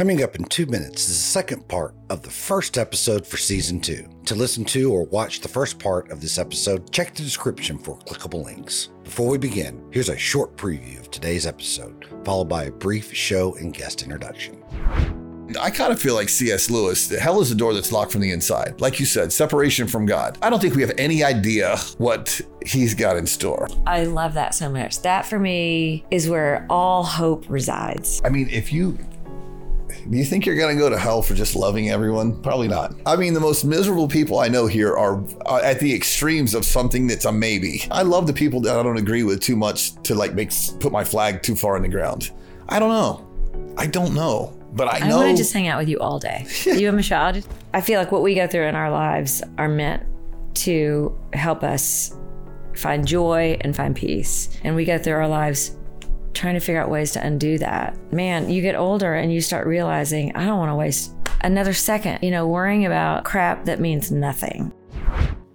Coming up in two minutes is the second part of the first episode for season two. To listen to or watch the first part of this episode, check the description for clickable links. Before we begin, here's a short preview of today's episode, followed by a brief show and guest introduction. I kind of feel like C.S. Lewis. The hell is a door that's locked from the inside. Like you said, separation from God. I don't think we have any idea what he's got in store. I love that so much. That for me is where all hope resides. I mean, if you do you think you're going to go to hell for just loving everyone? Probably not. I mean, the most miserable people I know here are uh, at the extremes of something that's a maybe. I love the people that I don't agree with too much to like make put my flag too far in the ground. I don't know. I don't know. But I know. I want to just hang out with you all day. you and Michelle. I feel like what we go through in our lives are meant to help us find joy and find peace. And we go through our lives trying to figure out ways to undo that. Man, you get older and you start realizing, I don't want to waste another second, you know, worrying about crap that means nothing.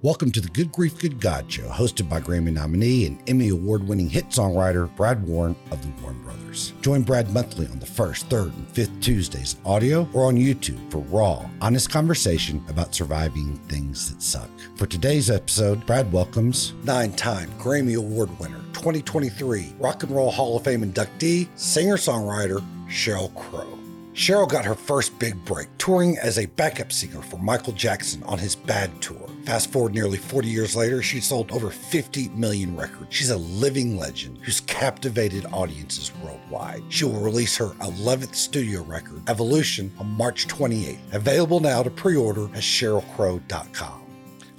Welcome to the Good Grief, Good God show, hosted by Grammy nominee and Emmy Award winning hit songwriter Brad Warren of the Warren Brothers. Join Brad monthly on the first, third, and fifth Tuesdays in audio or on YouTube for raw, honest conversation about surviving things that suck. For today's episode, Brad welcomes nine time Grammy Award winner, 2023 Rock and Roll Hall of Fame inductee, singer songwriter Sheryl Crow. Sheryl got her first big break touring as a backup singer for Michael Jackson on his Bad Tour. Fast forward nearly 40 years later, she sold over 50 million records. She's a living legend who's captivated audiences worldwide. She will release her 11th studio record, Evolution, on March 28th. Available now to pre order at SherylCrow.com.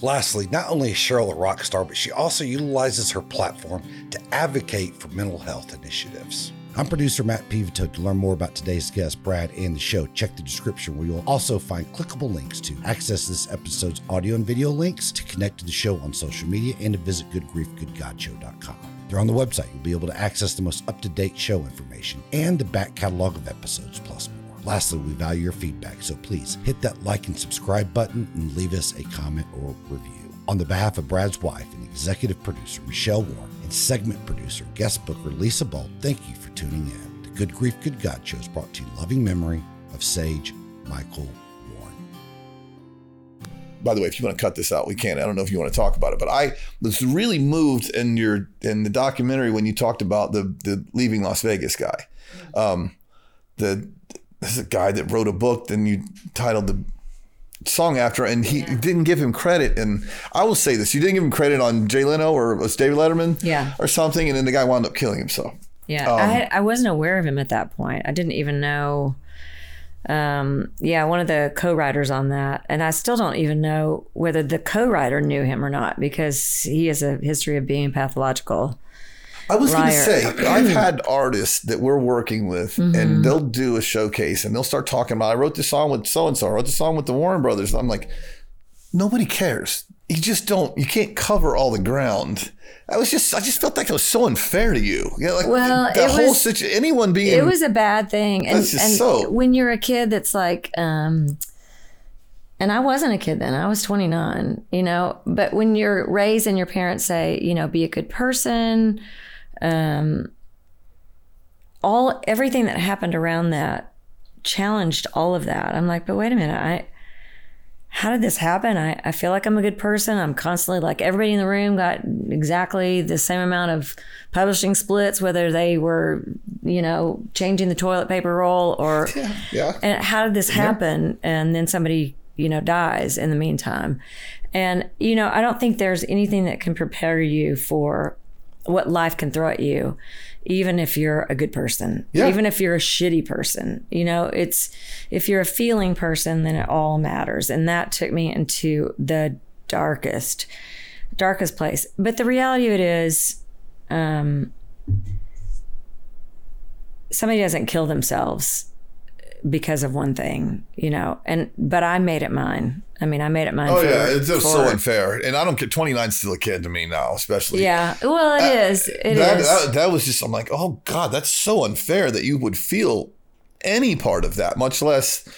Lastly, not only is Sheryl a rock star, but she also utilizes her platform to advocate for mental health initiatives. I'm producer Matt Pivito. To learn more about today's guest, Brad, and the show, check the description where you'll also find clickable links to access this episode's audio and video links, to connect to the show on social media, and to visit goodgriefgoodgodshow.com. They're on the website. You'll be able to access the most up to date show information and the back catalog of episodes, plus. Lastly, we value your feedback, so please hit that like and subscribe button and leave us a comment or review. On the behalf of Brad's wife and executive producer Michelle Warren and segment producer, guest booker Lisa Ball, thank you for tuning in. The Good Grief, Good God show is brought to you in loving memory of Sage Michael Warren. By the way, if you want to cut this out, we can. I don't know if you want to talk about it, but I was really moved in your in the documentary when you talked about the the leaving Las Vegas guy. Um, the this is a guy that wrote a book, then you titled the song after, and he yeah. didn't give him credit. And I will say this: you didn't give him credit on Jay Leno or was David Letterman, yeah, or something, and then the guy wound up killing himself. Yeah, um, I had, I wasn't aware of him at that point. I didn't even know. Um, yeah, one of the co-writers on that, and I still don't even know whether the co-writer knew him or not because he has a history of being pathological. I was going to say, I've had artists that we're working with, mm-hmm. and they'll do a showcase, and they'll start talking about, I wrote this song with so and so, I wrote the song with the Warren Brothers. I'm like, nobody cares. You just don't. You can't cover all the ground. I was just. I just felt like it was so unfair to you. Yeah, like well, the whole situation. Anyone being. It was a bad thing, and, and so. when you're a kid, that's like. um and I wasn't a kid then. I was 29, you know. But when you're raised and your parents say, you know, be a good person, um, all everything that happened around that challenged all of that. I'm like, but wait a minute, I how did this happen? I, I feel like I'm a good person. I'm constantly like everybody in the room got exactly the same amount of publishing splits, whether they were, you know, changing the toilet paper roll or yeah. yeah. And how did this happen? Yeah. And then somebody, you know, dies in the meantime. And, you know, I don't think there's anything that can prepare you for what life can throw at you even if you're a good person yeah. even if you're a shitty person you know it's if you're a feeling person then it all matters and that took me into the darkest darkest place but the reality of it is um somebody doesn't kill themselves because of one thing, you know. And but I made it mine. I mean, I made it mine. Oh for, yeah, it's just so unfair. And I don't get 29 still a kid to me now, especially. Yeah, well, it uh, is. It that, is. That, that was just. I'm like, oh god, that's so unfair that you would feel any part of that, much less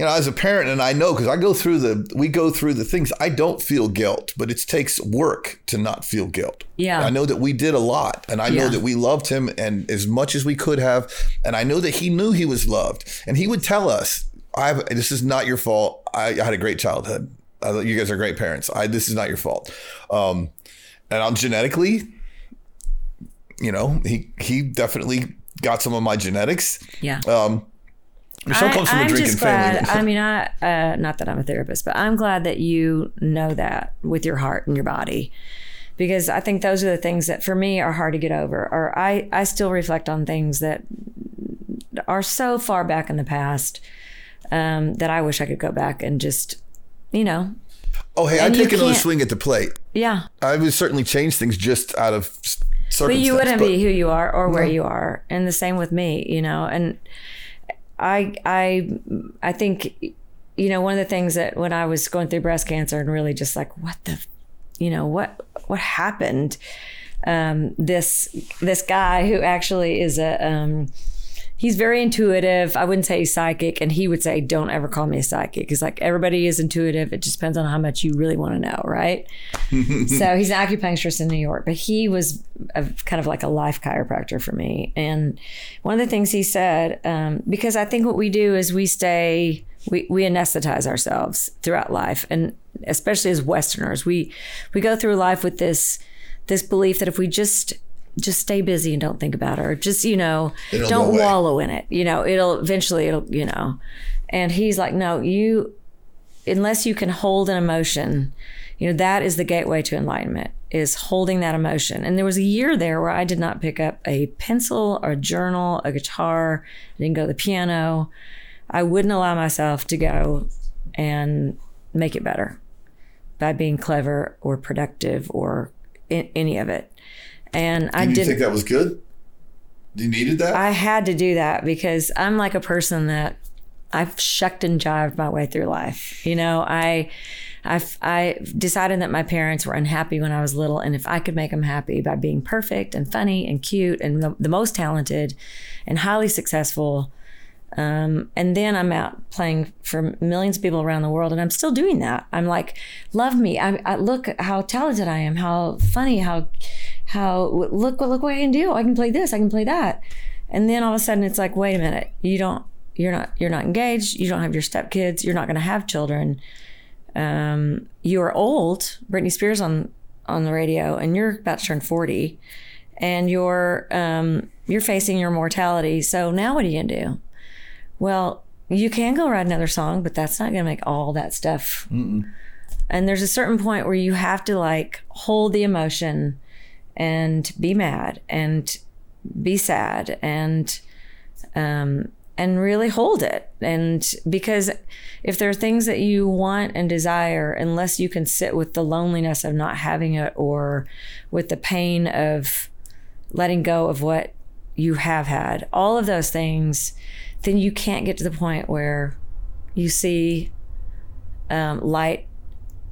you know, as a parent, and I know because I go through the, we go through the things. I don't feel guilt, but it takes work to not feel guilt. Yeah, I know that we did a lot, and I know that we loved him and as much as we could have, and I know that he knew he was loved, and he would tell us, "I this is not your fault. I, I had a great childhood. you guys are great parents. I this is not your fault." Um, and I'm genetically, you know, he he definitely got some of my genetics. Yeah. Um, Michelle comes from I, a drinking family. I mean, I uh, not that I'm a therapist, but I'm glad that you know that with your heart and your body, because I think those are the things that for me are hard to get over. Or I I still reflect on things that are so far back in the past um, that I wish I could go back and just, you know. Oh, hey, I take another swing at the plate. Yeah, I would certainly change things just out of but you wouldn't but, be who you are or where no. you are, and the same with me, you know. And I, I, I think, you know, one of the things that when I was going through breast cancer and really just like, what the, you know, what, what happened? Um, this, this guy who actually is a, um, he's very intuitive. I wouldn't say he's psychic, and he would say, "Don't ever call me a psychic." He's like, everybody is intuitive. It just depends on how much you really want to know, right? so he's an acupuncturist in New York, but he was a, kind of like a life chiropractor for me. And one of the things he said, um, because I think what we do is we stay. We, we anesthetize ourselves throughout life and especially as westerners we we go through life with this this belief that if we just just stay busy and don't think about it or just you know it'll don't wallow in it. You know it'll eventually it'll you know. And he's like no you unless you can hold an emotion you know that is the gateway to enlightenment is holding that emotion. And there was a year there where i did not pick up a pencil or a journal a guitar. I didn't go to the piano. I wouldn't allow myself to go and make it better by being clever or productive or in, any of it and I didn't think that was good. You needed that. I had to do that because I'm like a person that I've shucked and jived my way through life. You know, I. I, I decided that my parents were unhappy when I was little, and if I could make them happy by being perfect and funny and cute and the, the most talented and highly successful, um, and then I'm out playing for millions of people around the world, and I'm still doing that. I'm like, love me. I, I look how talented I am, how funny, how how look look what I can do. I can play this. I can play that. And then all of a sudden, it's like, wait a minute. You don't. You're not. You're not engaged. You don't have your stepkids. You're not going to have children. Um, you are old. Britney Spears on on the radio, and you're about to turn forty, and you're um, you're facing your mortality. So now, what are you gonna do? Well, you can go write another song, but that's not gonna make all that stuff. Mm-mm. And there's a certain point where you have to like hold the emotion and be mad and be sad and um, and really hold it. And because if there are things that you want and desire, unless you can sit with the loneliness of not having it or with the pain of letting go of what you have had, all of those things, then you can't get to the point where you see um, light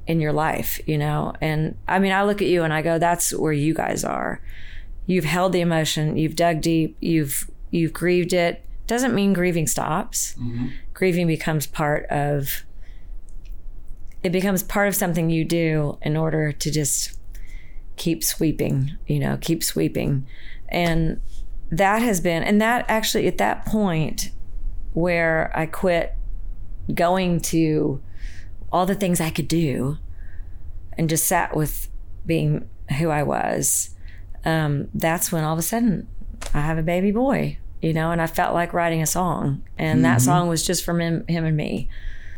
in your life, you know? And I mean, I look at you and I go, that's where you guys are. You've held the emotion, you've dug deep, you've you've grieved it. Doesn't mean grieving stops. Mm-hmm. Grieving becomes part of it becomes part of something you do in order to just keep sweeping, you know, keep sweeping. And that has been and that actually at that point where I quit going to all the things I could do and just sat with being who I was, um, that's when all of a sudden I have a baby boy, you know, and I felt like writing a song. And mm-hmm. that song was just from him, him and me.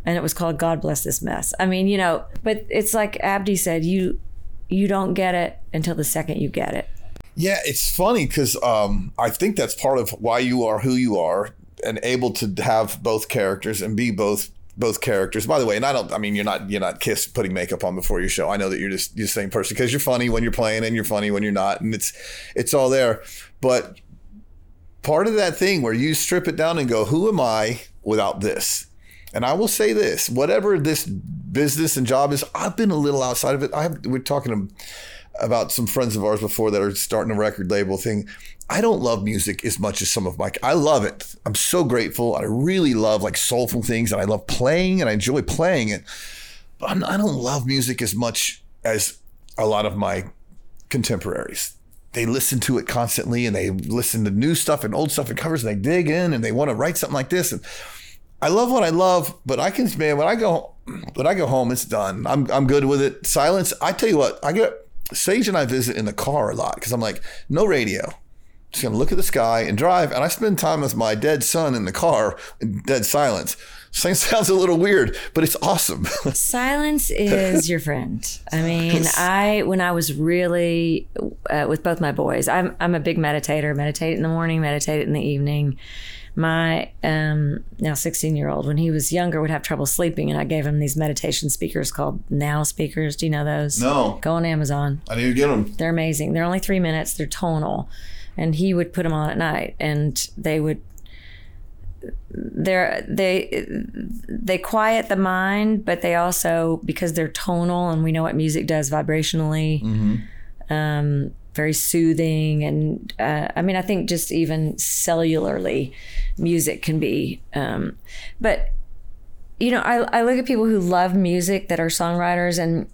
And it was called God Bless This Mess. I mean, you know, but it's like Abdi said, you you don't get it until the second you get it. Yeah, it's funny because um, I think that's part of why you are who you are and able to have both characters and be both both characters. By the way, and I don't. I mean, you're not you're not kiss putting makeup on before your show. I know that you're just you're the same person because you're funny when you're playing and you're funny when you're not, and it's it's all there. But part of that thing where you strip it down and go, who am I without this? And I will say this: whatever this business and job is, I've been a little outside of it. I have, we're talking about some friends of ours before that are starting a record label thing. I don't love music as much as some of my. I love it. I'm so grateful. I really love like soulful things, and I love playing, and I enjoy playing it. But I'm, I do not love music as much as a lot of my contemporaries. They listen to it constantly, and they listen to new stuff and old stuff and covers, and they dig in, and they want to write something like this. And I love what I love, but I can man when I go when I go home, it's done. I'm I'm good with it. Silence. I tell you what, I get Sage and I visit in the car a lot because I'm like, no radio. Just gonna look at the sky and drive. And I spend time with my dead son in the car in dead silence. Sounds a little weird, but it's awesome. Silence is your friend. I mean, I when I was really uh, with both my boys, I'm I'm a big meditator. Meditate in the morning, meditate in the evening my um, now 16 year old, when he was younger, would have trouble sleeping, and I gave him these meditation speakers called Now speakers. Do you know those? No. Go on Amazon. I need to get them. They're amazing. They're only three minutes. They're tonal, and he would put them on at night, and they would. They're they they quiet the mind, but they also because they're tonal, and we know what music does vibrationally. Mm-hmm. Um, very soothing and uh, i mean i think just even cellularly music can be um, but you know I, I look at people who love music that are songwriters and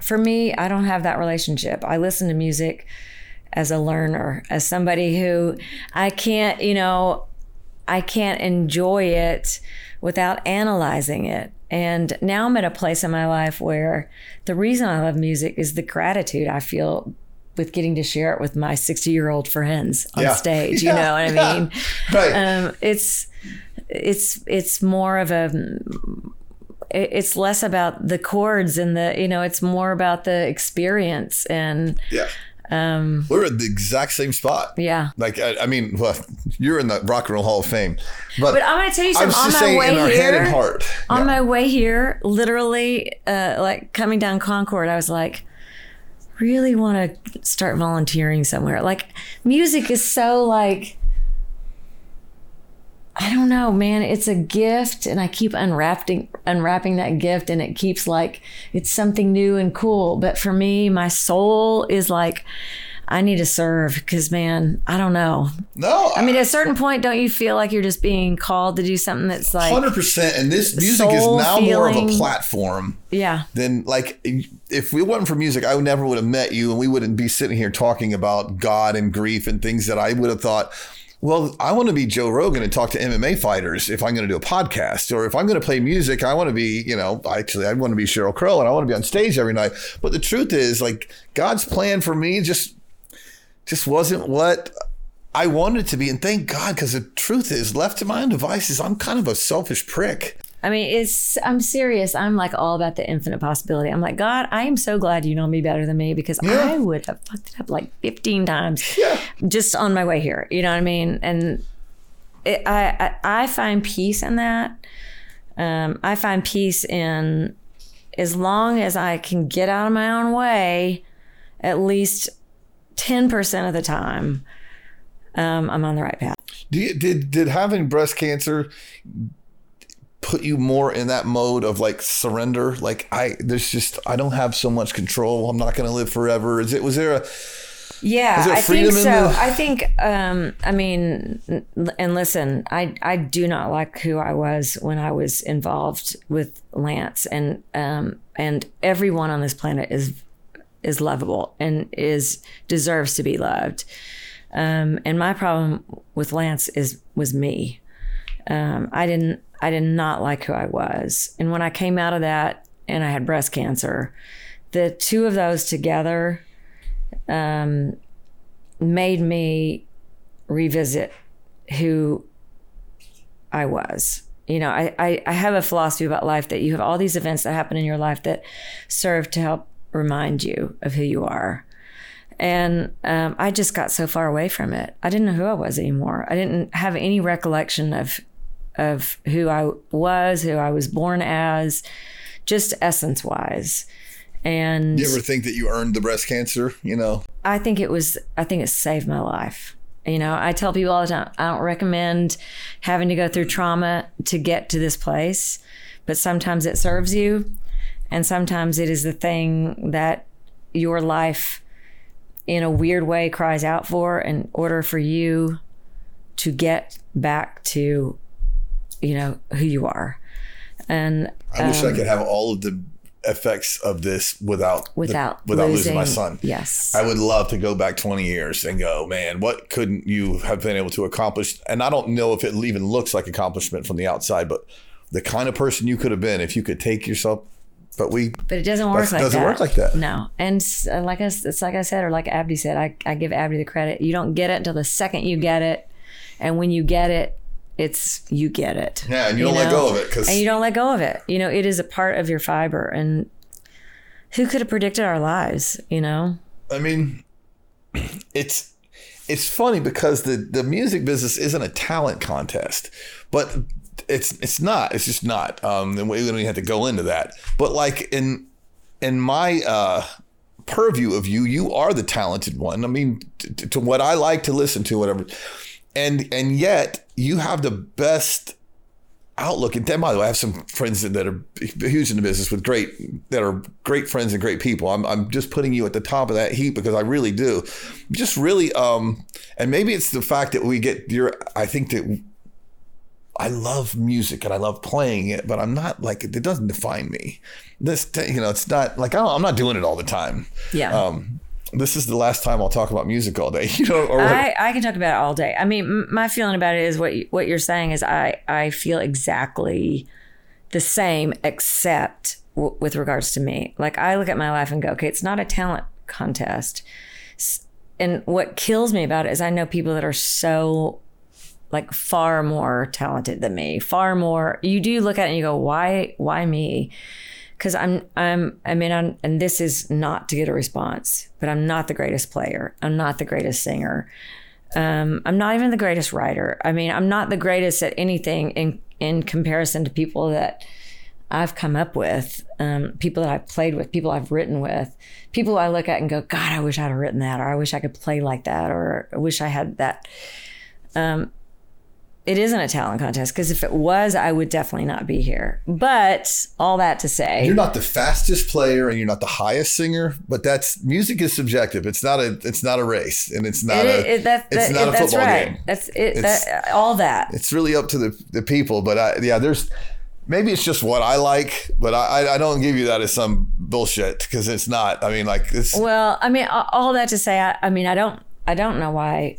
for me i don't have that relationship. I listen to music as a learner as somebody who i can't you know i can't enjoy it without analyzing it. And now I'm at a place in my life where the reason I love music is the gratitude I feel with getting to share it with my 60 year old friends on yeah. stage. Yeah. You know what I mean? right. Um, it's it's it's more of a it's less about the chords and the you know it's more about the experience and yeah um, we're at the exact same spot. Yeah. Like, I, I, mean, well, you're in the Rock and Roll Hall of Fame. But, but I'm going to tell you something. On my way here, heart, on yeah. my way here, literally, uh, like coming down Concord, I was like, really want to start volunteering somewhere. Like music is so like I don't know, man. It's a gift, and I keep unwrapping unwrapping that gift, and it keeps like it's something new and cool. But for me, my soul is like I need to serve because, man, I don't know. No, I mean, at a certain point, don't you feel like you're just being called to do something that's like hundred percent? And this music is now feeling. more of a platform, yeah. Than like if it wasn't for music, I never would have met you, and we wouldn't be sitting here talking about God and grief and things that I would have thought. Well, I want to be Joe Rogan and talk to MMA fighters if I'm going to do a podcast, or if I'm going to play music, I want to be, you know, actually, I want to be Sheryl Crow and I want to be on stage every night. But the truth is, like, God's plan for me just just wasn't what I wanted it to be. And thank God, because the truth is, left to my own devices, I'm kind of a selfish prick. I mean, it's, I'm serious. I'm like all about the infinite possibility. I'm like, God, I am so glad you know me better than me because yeah. I would have fucked it up like 15 times yeah. just on my way here. You know what I mean? And it, I, I, I, find peace in that. Um, I find peace in as long as I can get out of my own way, at least 10% of the time, um, I'm on the right path. You, did, did having breast cancer put you more in that mode of like surrender? Like I, there's just, I don't have so much control. I'm not going to live forever. Is it, was there a, yeah, I think so. The- I think, um, I mean, and listen, I, I do not like who I was when I was involved with Lance, and um, and everyone on this planet is is lovable and is deserves to be loved. Um, and my problem with Lance is was me. Um, I didn't I did not like who I was, and when I came out of that and I had breast cancer, the two of those together um, made me revisit who I was. You know, I, I, I have a philosophy about life that you have all these events that happen in your life that serve to help remind you of who you are. And um, I just got so far away from it. I didn't know who I was anymore. I didn't have any recollection of of who I was, who I was born as, just essence wise. And you ever think that you earned the breast cancer? You know, I think it was. I think it saved my life. You know, I tell people all the time, I don't recommend having to go through trauma to get to this place, but sometimes it serves you. And sometimes it is the thing that your life in a weird way cries out for in order for you to get back to you know who you are and i wish um, i could have all of the effects of this without without the, without losing, losing, my son. Yes, I would love to go back 20 years and go, man, what couldn't you have been able to accomplish? And I don't know if it even looks like accomplishment from the outside, but the kind of person you could have been if you could take yourself. But we, but it doesn't work like doesn't that. work like that. No, and uh, like I, it's like I said, or like Abdi said, I, I give Abdi the credit. You don't get it until the second you get it, and when you get it, it's you get it. Yeah, and you, you don't know? let go of it because and you don't let go of it. You know, it is a part of your fiber, and who could have predicted our lives? You know. I mean, it's it's funny because the the music business isn't a talent contest, but it's it's not. It's just not. Um, and we don't even have to go into that. But like in in my uh, purview of you, you are the talented one. I mean, to, to what I like to listen to, whatever. And and yet you have the best outlook. And then, by the way, I have some friends that are huge in the business with great, that are great friends and great people. I'm, I'm just putting you at the top of that heap because I really do. Just really, um, and maybe it's the fact that we get your, I think that I love music and I love playing it, but I'm not like it doesn't define me. This you know, it's not like I am not doing it all the time. Yeah. Um, this is the last time I'll talk about music all day. You know, or I, I can talk about it all day. I mean, my feeling about it is what you, what you're saying is I I feel exactly the same, except w- with regards to me. Like I look at my life and go, okay, it's not a talent contest. And what kills me about it is I know people that are so like far more talented than me, far more. You do look at it and you go, why, why me? Because I'm, I'm, I mean, I'm, and this is not to get a response, but I'm not the greatest player. I'm not the greatest singer. Um, I'm not even the greatest writer. I mean, I'm not the greatest at anything in in comparison to people that I've come up with, um, people that I've played with, people I've written with, people I look at and go, God, I wish I'd have written that, or I wish I could play like that, or I wish I had that. Um, it isn't a talent contest because if it was, I would definitely not be here. But all that to say, you're not the fastest player and you're not the highest singer, but that's music is subjective. It's not a it's not a race and it's not it, a it, that, it's that, not it, a football right. game. That's it. That, all that. It's really up to the the people. But I, yeah, there's maybe it's just what I like, but I I don't give you that as some bullshit because it's not. I mean, like it's. Well, I mean, all that to say, I, I mean, I don't I don't know why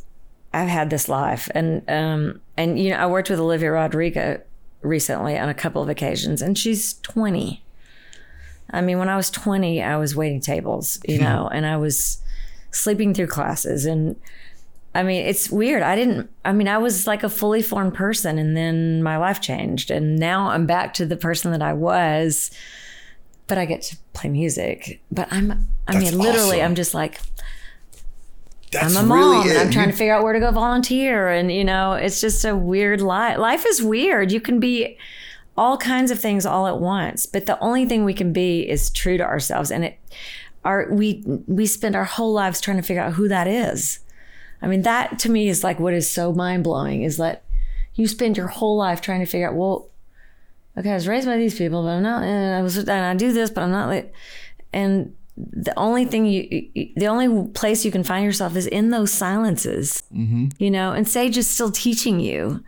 I've had this life, and um, and you know, I worked with Olivia Rodrigo recently on a couple of occasions, and she's twenty. I mean, when I was twenty, I was waiting tables, you hmm. know, and I was sleeping through classes, and I mean, it's weird. I didn't. I mean, I was like a fully formed person, and then my life changed, and now I'm back to the person that I was. But I get to play music. But I'm. I That's mean, literally, awesome. I'm just like that's I'm a mom really and I'm trying to figure out where to go volunteer. And, you know, it's just a weird life. Life is weird. You can be all kinds of things all at once, but the only thing we can be is true to ourselves. And it, our, we, we spend our whole lives trying to figure out who that is. I mean, that to me is like what is so mind blowing is that you spend your whole life trying to figure out, well, okay, I was raised by these people, but I'm not, and I was, and I do this, but I'm not like, and the only thing you, the only place you can find yourself is in those silences, mm-hmm. you know, and Sage is still teaching you,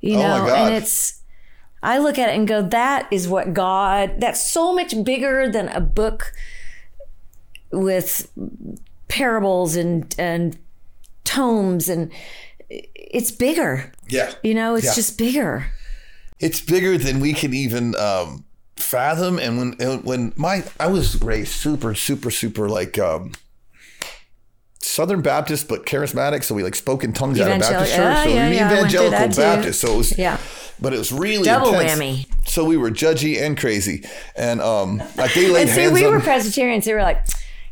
you oh know, and it's, I look at it and go, that is what God, that's so much bigger than a book with parables and, and tomes and it's bigger. Yeah. You know, it's yeah. just bigger. It's bigger than we can even, um, fathom. And when when my I was raised super super super like um, Southern Baptist, but charismatic. So we like spoke in tongues at a Baptist church. So yeah, we yeah, evangelical Baptist. So it was yeah. But it was really double intense. whammy. So we were judgy and crazy, and um, like they laid and see, hands we on. were Presbyterians. They were like,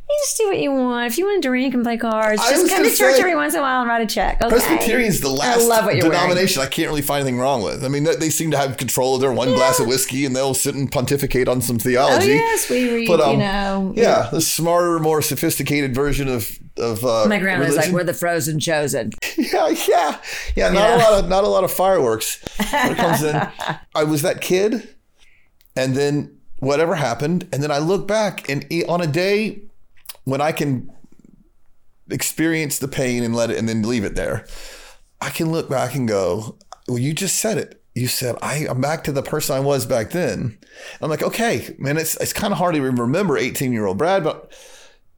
you just do what you want. If you want to drink and play cards, just come to church say, every once in a while and write a check. Okay. Presbyterian's the last I love what you're denomination wearing. I can't really find anything wrong with. I mean, they seem to have control of their one yeah. glass of whiskey and they'll sit and pontificate on some theology. Oh, yes, we read, but, um, you know. Yeah, yeah, the smarter, more sophisticated version of of uh, my grandma's religion. like we're the frozen chosen. yeah, yeah, yeah. Not yeah. a lot of not a lot of fireworks when it comes in. I was that kid, and then whatever happened, and then I look back and on a day when I can experience the pain and let it and then leave it there, I can look back and go, well, you just said it. You said I, am back to the person I was back then. I'm like, okay, man, it's it's kind of hard to remember 18 year old Brad, but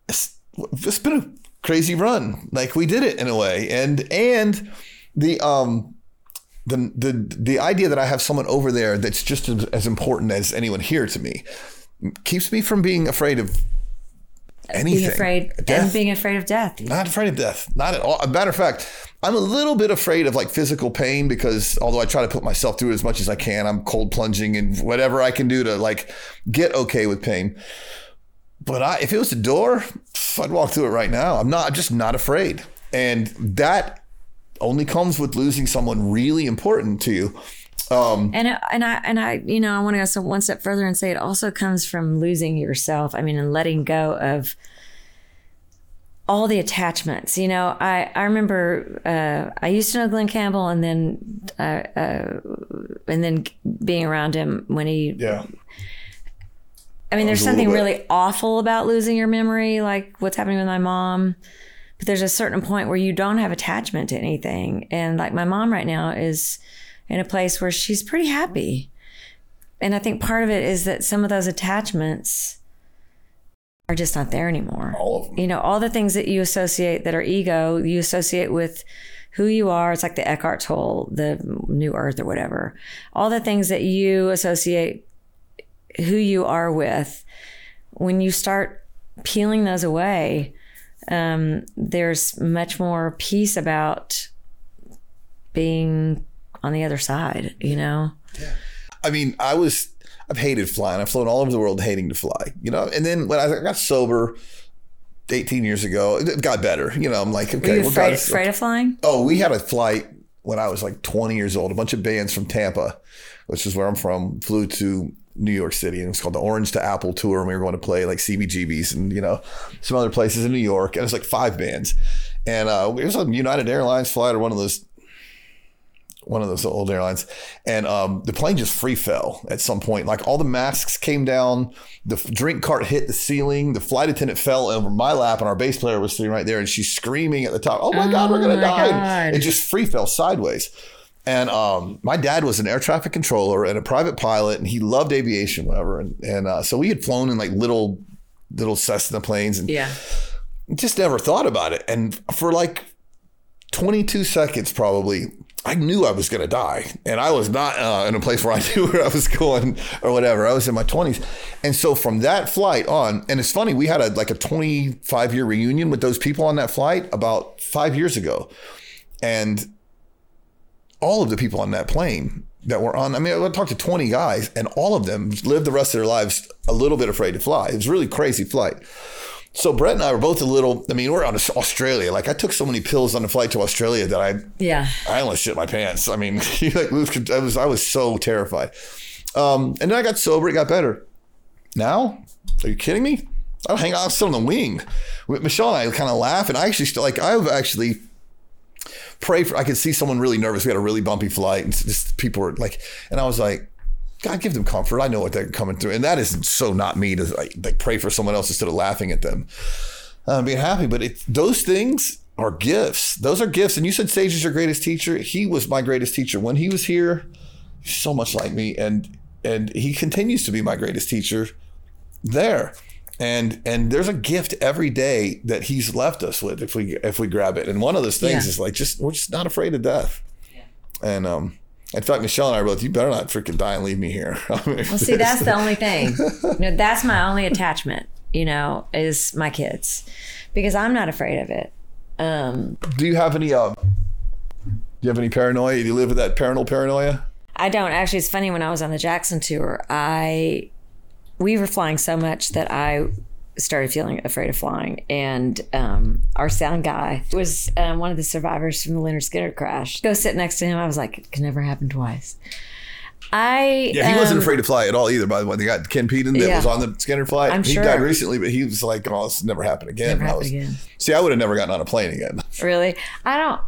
it's, it's been a crazy run. Like we did it in a way, and and the um the the the idea that I have someone over there that's just as, as important as anyone here to me keeps me from being afraid of anything. Being afraid death. and being afraid of death. Not afraid of death. Not at all. A matter of fact, I'm a little bit afraid of like physical pain because although I try to put myself through it as much as I can, I'm cold plunging and whatever I can do to like get okay with pain. But I, if it was a door, I'd walk through it right now. I'm not. I'm just not afraid, and that only comes with losing someone really important to you. Um, and and I and I you know I want to go one step further and say it also comes from losing yourself. I mean, and letting go of all the attachments. You know, I I remember uh, I used to know Glen Campbell, and then uh, uh, and then being around him when he yeah. I mean, there's something really awful about losing your memory, like what's happening with my mom. But there's a certain point where you don't have attachment to anything, and like my mom right now is in a place where she's pretty happy. And I think part of it is that some of those attachments are just not there anymore. All of them. You know, all the things that you associate that are ego, you associate with who you are. It's like the Eckhart Tolle, the new earth or whatever. All the things that you associate who you are with, when you start peeling those away, um, there's much more peace about being on the other side, you know? Yeah. I mean, I was I've hated flying. I've flown all over the world hating to fly, you know. And then when I got sober, 18 years ago, it got better. You know, I'm like, okay, Were you afraid, afraid of flying? Oh, we had a flight when I was like 20 years old. A bunch of bands from Tampa, which is where I'm from, flew to New York City, and it was called the Orange to Apple tour. And we were going to play like CBGBs and you know some other places in New York, and it was like five bands. And uh, it was a United Airlines flight or one of those one of those old airlines, and um, the plane just free fell at some point. Like all the masks came down, the drink cart hit the ceiling, the flight attendant fell over my lap, and our bass player was sitting right there, and she's screaming at the top, "Oh my oh god, we're gonna oh die!" God. It just free fell sideways. And um, my dad was an air traffic controller and a private pilot, and he loved aviation, whatever. And, and uh, so we had flown in like little little Cessna planes, and yeah, just never thought about it. And for like 22 seconds, probably, I knew I was going to die, and I was not uh, in a place where I knew where I was going or whatever. I was in my twenties, and so from that flight on, and it's funny, we had a like a twenty five year reunion with those people on that flight about five years ago, and all of the people on that plane that were on. I mean, I talked to twenty guys, and all of them lived the rest of their lives a little bit afraid to fly. It was a really crazy flight. So Brett and I were both a little. I mean, we're on Australia. Like I took so many pills on the flight to Australia that I yeah I almost shit my pants. I mean, like I was I was so terrified. Um, and then I got sober. It got better. Now, are you kidding me? I hang out. I'm still on the wing. With Michelle and I kind of laugh, and I actually still like I've actually pray for. I could see someone really nervous. We had a really bumpy flight, and just people were like, and I was like, God, give them comfort. I know what they're coming through. And that is so not me to like, like pray for someone else instead of laughing at them. Uh, being happy. But it, those things are gifts. Those are gifts. And you said Sage is your greatest teacher. He was my greatest teacher. When he was here, so much like me. And and he continues to be my greatest teacher there. And and there's a gift every day that he's left us with if we if we grab it. And one of those things yeah. is like just we're just not afraid of death. Yeah. And um in fact, Michelle and I both, you better not freaking die and leave me here. I mean, well, see, that's the only thing. You know, that's my only attachment, you know, is my kids because I'm not afraid of it. Um, do you have any, uh, do you have any paranoia? Do you live with that parental paranoia? I don't. Actually, it's funny. When I was on the Jackson tour, I, we were flying so much that I started feeling afraid of flying. And um, our sound guy was um, one of the survivors from the Lynyrd Skynyrd crash. Go sit next to him. I was like, it can never happen twice. I yeah, he um, wasn't afraid to fly at all either. By the way, they got Ken Peden that yeah. was on the Skinner flight. I'm he sure. died recently, but he was like, "Oh, this never happened again." Never happened was, again. See, I would have never gotten on a plane again. Really, I don't.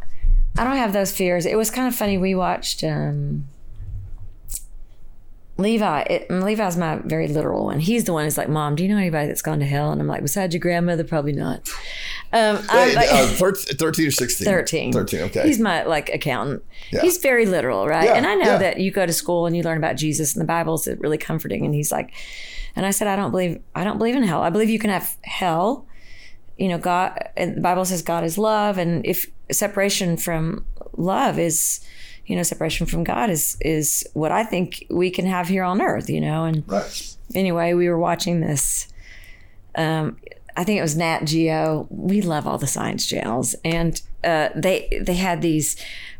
I don't have those fears. It was kind of funny. We watched um, Levi, it, Levi's my very literal one. He's the one who's like, "Mom, do you know anybody that's gone to hell?" And I'm like, "Besides your grandmother, probably not." Um, Wait, like, uh, 13 or 16? 13. 13, okay. He's my like accountant. Yeah. He's very literal, right? Yeah, and I know yeah. that you go to school and you learn about Jesus and the Bible is really comforting. And he's like, and I said, I don't believe, I don't believe in hell. I believe you can have hell. You know, God, and the Bible says God is love. And if separation from love is, you know, separation from God is is what I think we can have here on earth, you know. And right. anyway, we were watching this. Um, I think it was Nat Geo. We love all the science channels, and uh, they they had these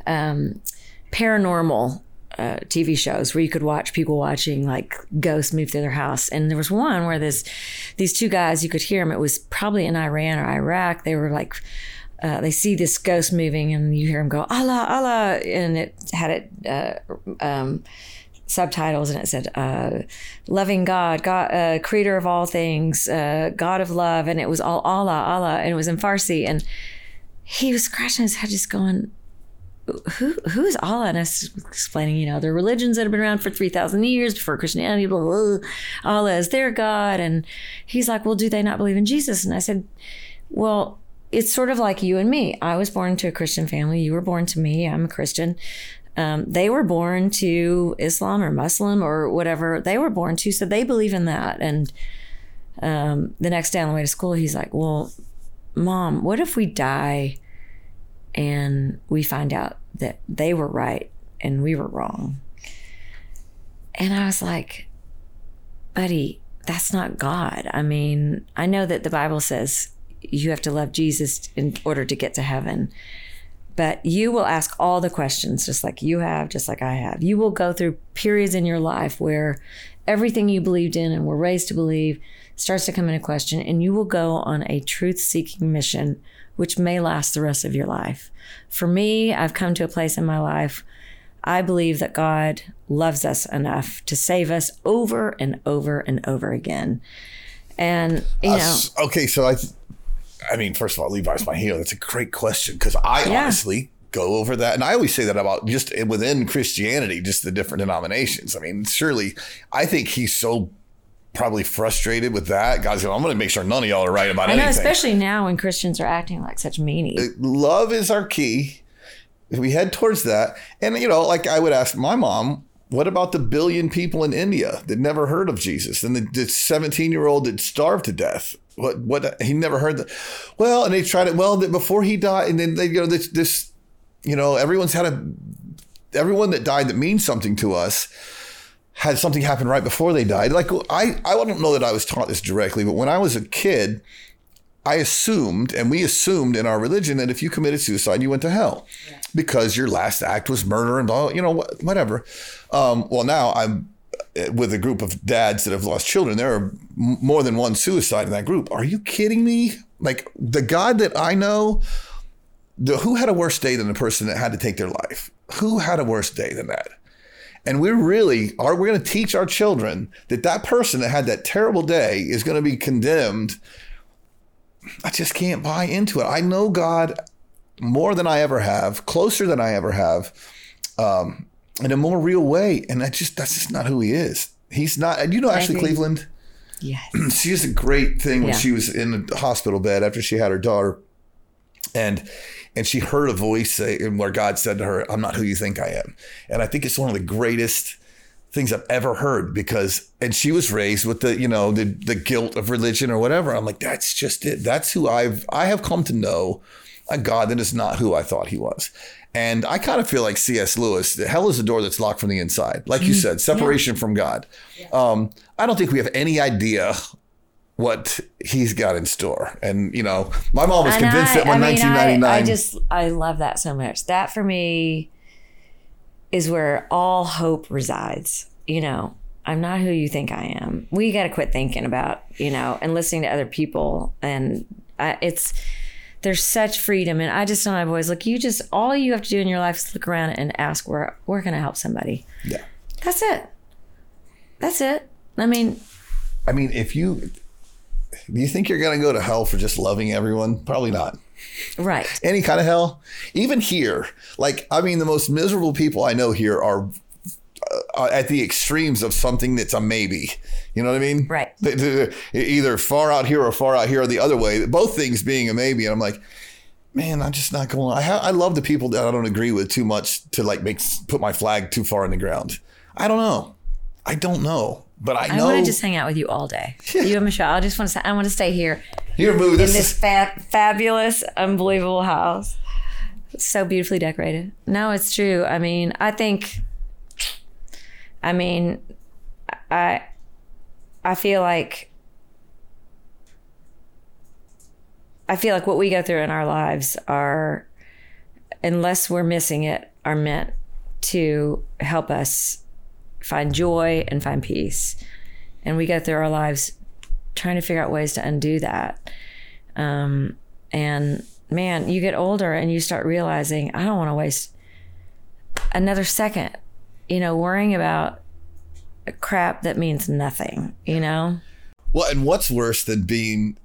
um, paranormal uh, TV shows where you could watch people watching like ghosts move through their house. And there was one where this these two guys you could hear them. It was probably in Iran or Iraq. They were like uh, they see this ghost moving and you hear him go Allah Allah and it had it uh, um, subtitles and it said uh, loving God God uh, creator of all things uh, God of love and it was all Allah Allah and it was in Farsi and he was scratching his head just going who who is Allah? And I was explaining, you know, the religions that have been around for three thousand years before Christianity. Blah, blah, blah. Allah is their God, and he's like, well, do they not believe in Jesus? And I said, well, it's sort of like you and me. I was born to a Christian family. You were born to me. I'm a Christian. Um, they were born to Islam or Muslim or whatever they were born to, so they believe in that. And um, the next day on the way to school, he's like, "Well, mom, what if we die and we find out that they were right and we were wrong?" And I was like, "Buddy, that's not God. I mean, I know that the Bible says you have to love Jesus in order to get to heaven. But you will ask all the questions, just like you have, just like I have. You will go through periods in your life where everything you believed in and were raised to believe starts to come into question, and you will go on a truth seeking mission, which may last the rest of your life. For me, I've come to a place in my life. I believe that God loves us enough to save us over and over and over again. And, you know. Uh, okay, so I. I mean, first of all, Levi's my hero. That's a great question because I yeah. honestly go over that. And I always say that about just within Christianity, just the different denominations. I mean, surely I think he's so probably frustrated with that. God's going, I'm going to make sure none of y'all are right about I know, anything. especially now when Christians are acting like such meanies. Uh, love is our key. We head towards that. And, you know, like I would ask my mom, what about the billion people in India that never heard of Jesus and the 17 year old that starved to death? What, what, he never heard that. Well, and they tried it. Well, before he died, and then they, you know, this, this, you know, everyone's had a, everyone that died that means something to us had something happen right before they died. Like I, I don't know that I was taught this directly, but when I was a kid, I assumed, and we assumed in our religion that if you committed suicide, you went to hell yeah. because your last act was murder and all, you know, whatever. Um, well, now I'm with a group of dads that have lost children. There are more than one suicide in that group. Are you kidding me? Like the God that I know, the, who had a worse day than the person that had to take their life? Who had a worse day than that? And we're really are we're going to teach our children that that person that had that terrible day is going to be condemned I just can't buy into it. I know God more than I ever have, closer than I ever have, um, in a more real way. And I just that's just not who he is. He's not. And you know Ashley Cleveland. Yes. she has a great thing when yeah. she was in the hospital bed after she had her daughter, and and she heard a voice uh, say, where God said to her, "I'm not who you think I am." And I think it's one of the greatest things I've ever heard because and she was raised with the you know the the guilt of religion or whatever. I'm like that's just it. That's who I've I have come to know a God that is not who I thought he was. And I kind of feel like C.S. Lewis, the hell is a door that's locked from the inside. Like you mm-hmm. said, separation yeah. from God. Um, I don't think we have any idea what he's got in store. And, you know, my mom was and convinced I, that when I mean, 1999. I, I just, I love that so much. That for me is where all hope resides. You know, I'm not who you think I am. We got to quit thinking about, you know, and listening to other people. And I, it's, there's such freedom. And I just tell my boys, look, you just, all you have to do in your life is look around and ask where, where can I help somebody? Yeah. That's it. That's it. I mean, I mean, if you, do you think you're going to go to hell for just loving everyone? Probably not. Right. Any kind of hell. Even here, like, I mean, the most miserable people I know here are uh, at the extremes of something that's a maybe. You know what I mean? Right. Either far out here or far out here or the other way. Both things being a maybe. And I'm like, man, I'm just not going. I ha- I love the people that I don't agree with too much to like make put my flag too far in the ground. I don't know. I don't know. But I know. I want to just hang out with you all day. you and Michelle. I just want to. Say, I want to stay here. Here, move this. In this fa- fabulous, unbelievable house, so beautifully decorated. No, it's true. I mean, I think. I mean, I, I feel like. I feel like what we go through in our lives are, unless we're missing it, are meant to help us find joy and find peace. And we go through our lives trying to figure out ways to undo that. Um, and man, you get older and you start realizing, I don't want to waste another second, you know, worrying about crap that means nothing, you know? Well, and what's worse than being,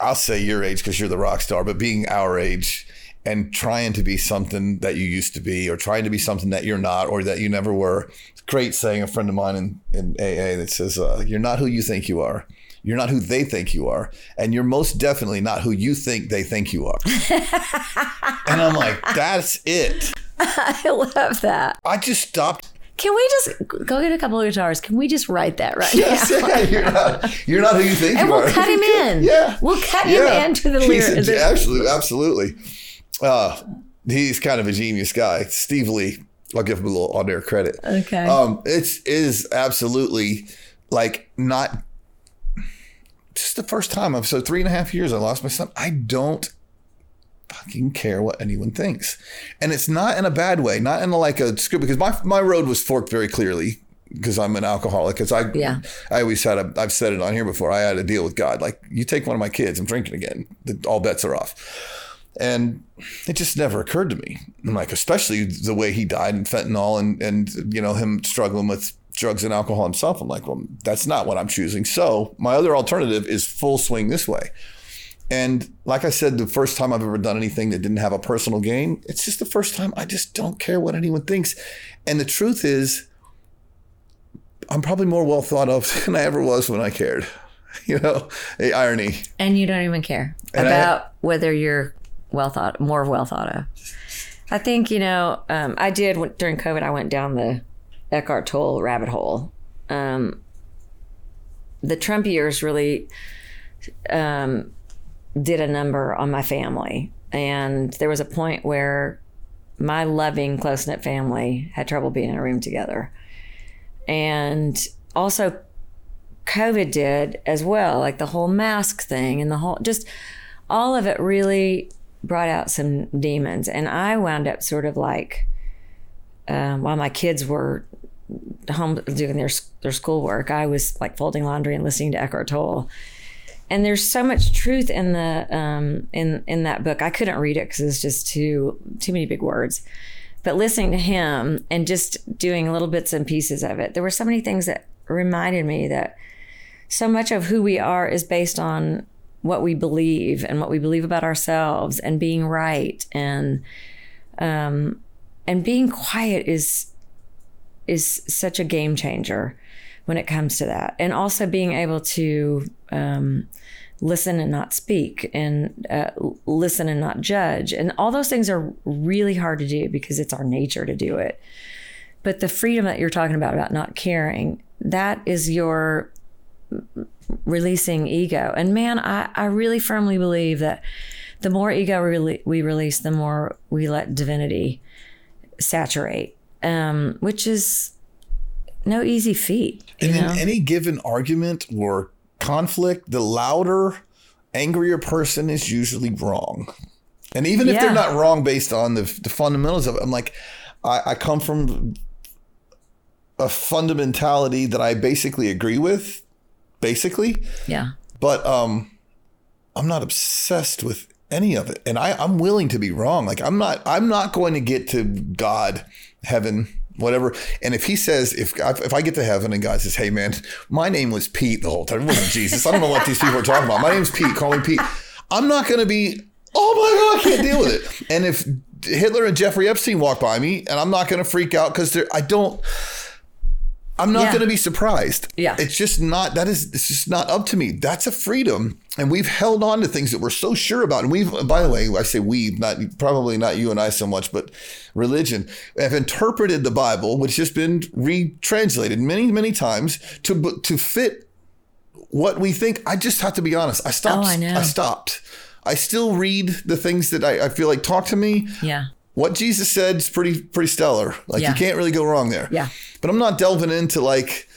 I'll say your age because you're the rock star, but being our age and trying to be something that you used to be or trying to be something that you're not or that you never were. It's great saying a friend of mine in, in AA that says, uh, You're not who you think you are. You're not who they think you are. And you're most definitely not who you think they think you are. and I'm like, That's it. I love that. I just stopped can we just go get a couple of guitars? Can we just write that right yes, now? Yeah, you're not, you're not who you think and you we'll are. And we'll cut him in. yeah. We'll cut yeah. him into the lyrics. Absolutely. Absolutely. Uh, he's kind of a genius guy. Steve Lee, I'll give him a little on air credit. Okay. Um, it's is absolutely like not just the first time I've so three and a half years I lost my son. I don't fucking care what anyone thinks. And it's not in a bad way, not in a, like a script because my my road was forked very clearly because I'm an alcoholic. Because I, yeah. I always had a, I've said it on here before. I had a deal with God. Like, you take one of my kids, I'm drinking again. All bets are off. And it just never occurred to me. I'm like, especially the way he died and fentanyl and, and, you know, him struggling with drugs and alcohol himself. I'm like, well, that's not what I'm choosing. So my other alternative is full swing this way. And like I said, the first time I've ever done anything that didn't have a personal gain, it's just the first time I just don't care what anyone thinks. And the truth is, I'm probably more well thought of than I ever was when I cared. You know, the irony. And you don't even care and about I, whether you're well thought, more well thought of. I think you know, um, I did during COVID. I went down the Eckhart Tolle rabbit hole. Um, the Trump years really um, did a number on my family, and there was a point where my loving, close knit family had trouble being in a room together, and also COVID did as well, like the whole mask thing and the whole just all of it really brought out some demons. And I wound up sort of like, um, while my kids were home doing their their schoolwork, I was like folding laundry and listening to Eckhart Tolle. And there's so much truth in the um, in in that book. I couldn't read it because it's just too too many big words. But listening to him and just doing little bits and pieces of it, there were so many things that reminded me that so much of who we are is based on what we believe and what we believe about ourselves and being right and um, and being quiet is is such a game changer when it comes to that. And also being able to um, listen and not speak and uh, listen and not judge. And all those things are really hard to do because it's our nature to do it. But the freedom that you're talking about about not caring that is your releasing ego. And man, I, I really firmly believe that the more ego we, we release, the more we let divinity saturate, um, which is no easy feat. And know? in any given argument or conflict, the louder, angrier person is usually wrong. And even if yeah. they're not wrong based on the, the fundamentals of it, I'm like, I, I come from a fundamentality that I basically agree with basically. Yeah. But um, I'm not obsessed with any of it, and I, I'm willing to be wrong. Like I'm not I'm not going to get to God, heaven, whatever. And if He says if if I get to heaven and God says, "Hey man, my name was Pete the whole time. It wasn't Jesus. I don't know what these people are talking about. My name's Pete. Call me Pete." I'm not going to be. Oh my God, I can't deal with it. And if Hitler and Jeffrey Epstein walk by me, and I'm not going to freak out because I don't. I'm not yeah. going to be surprised. Yeah. It's just not, that is, it's just not up to me. That's a freedom. And we've held on to things that we're so sure about. And we've, by the way, I say we, not probably not you and I so much, but religion have interpreted the Bible, which has been retranslated many, many times to, to fit what we think. I just have to be honest. I oh, stopped. Oh, I. I stopped. I still read the things that I, I feel like talk to me. Yeah what Jesus said is pretty pretty stellar. Like yeah. you can't really go wrong there. Yeah. But I'm not delving into like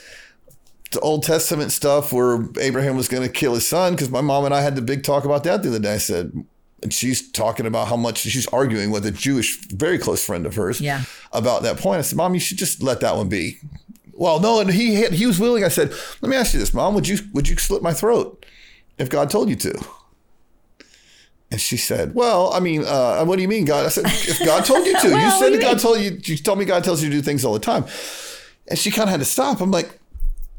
the Old Testament stuff where Abraham was going to kill his son because my mom and I had the big talk about that the other day. I said, and she's talking about how much she's arguing with a Jewish, very close friend of hers yeah. about that point. I said, Mom, you should just let that one be. Well, no, and he he was willing. I said, Let me ask you this, Mom. Would you would you slit my throat if God told you to? And she said, "Well, I mean, uh, what do you mean, God?" I said, "If God told you to, well, you said that God told you. You told me God tells you to do things all the time." And she kind of had to stop. I'm like,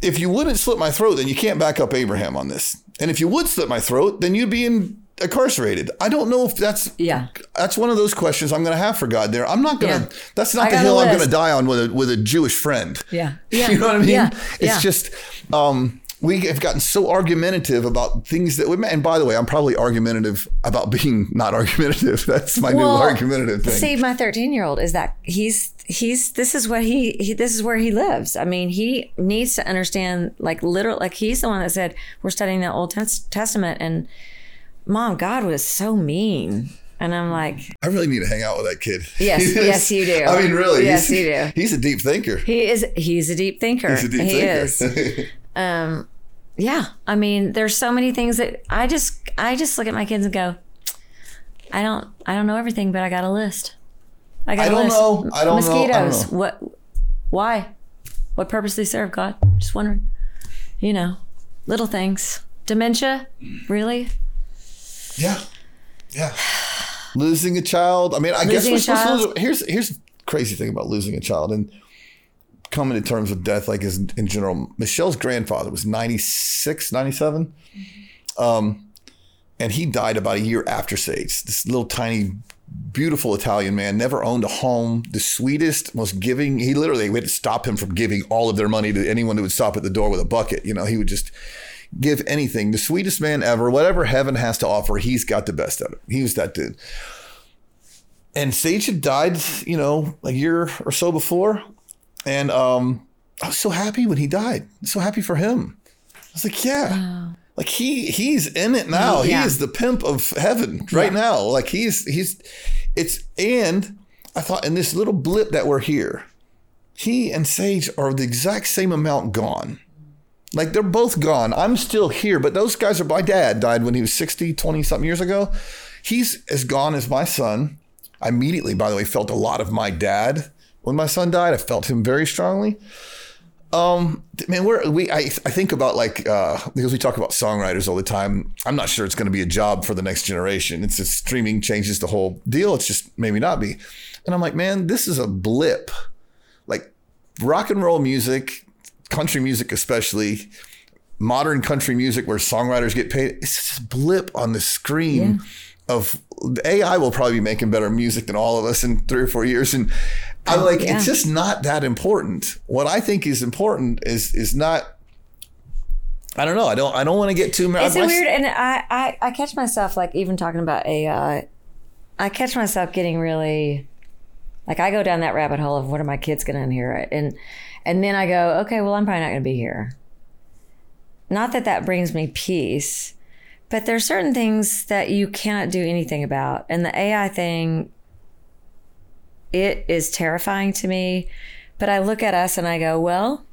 "If you wouldn't slit my throat, then you can't back up Abraham on this. And if you would slit my throat, then you'd be in, incarcerated. I don't know if that's yeah. That's one of those questions I'm going to have for God. There, I'm not going to. Yeah. That's not I the hill I'm going to die on with a with a Jewish friend. Yeah, yeah. you know what I mean? Yeah. It's yeah. just." Um, we have gotten so argumentative about things that we met. and by the way i'm probably argumentative about being not argumentative that's my well, new argumentative thing see my 13 year old is that he's he's this is what he, he, this is where he lives i mean he needs to understand like literal like he's the one that said we're studying the old testament and mom god was so mean and I'm like, I really need to hang out with that kid. Yes, yes, you do. I mean, really, yes, you do. He's a deep thinker. He is. He's a deep thinker. He's a deep he thinker. is. um, yeah, I mean, there's so many things that I just I just look at my kids and go, I don't I don't know everything, but I got a list. I got I a don't list. know. I don't Mosquitoes. know. Mosquitoes. What? Why? What purpose they serve? God, just wondering. You know, little things. Dementia, really? Yeah, yeah. losing a child. I mean, I losing guess we're supposed to lose. Here's here's crazy thing about losing a child, and coming to terms with death, like in, in general. Michelle's grandfather was 96, 97. Um, and he died about a year after Sage. This little tiny, beautiful Italian man, never owned a home, the sweetest, most giving. He literally, we had to stop him from giving all of their money to anyone who would stop at the door with a bucket. You know, he would just give anything. The sweetest man ever. Whatever heaven has to offer, he's got the best of it. He was that dude. And Sage had died, you know, a year or so before. And um, I was so happy when he died. So happy for him. I was like, yeah. Wow. Like he he's in it now. Yeah. He is the pimp of heaven right yeah. now. Like he's he's it's and I thought in this little blip that we're here, he and Sage are the exact same amount gone. Like they're both gone. I'm still here, but those guys are my dad died when he was 60, 20 something years ago. He's as gone as my son. I immediately, by the way, felt a lot of my dad when my son died. I felt him very strongly. Um, man, we're, we, I, I think about like, uh, because we talk about songwriters all the time. I'm not sure it's going to be a job for the next generation. It's just streaming changes the whole deal. It's just maybe not be. And I'm like, man, this is a blip. Like rock and roll music, country music, especially modern country music where songwriters get paid. It's just a blip on the screen. Yeah of AI will probably be making better music than all of us in three or four years. And I'm oh, like, yeah. it's just not that important. What I think is important is is not. I don't know. I don't. I don't want to get too. It's my, weird, and I, I I catch myself like even talking about AI. Uh, I catch myself getting really, like I go down that rabbit hole of what are my kids going to inherit, and and then I go, okay, well I'm probably not going to be here. Not that that brings me peace, but there's certain things that you cannot do anything about, and the AI thing it is terrifying to me. But I look at us and I go, well,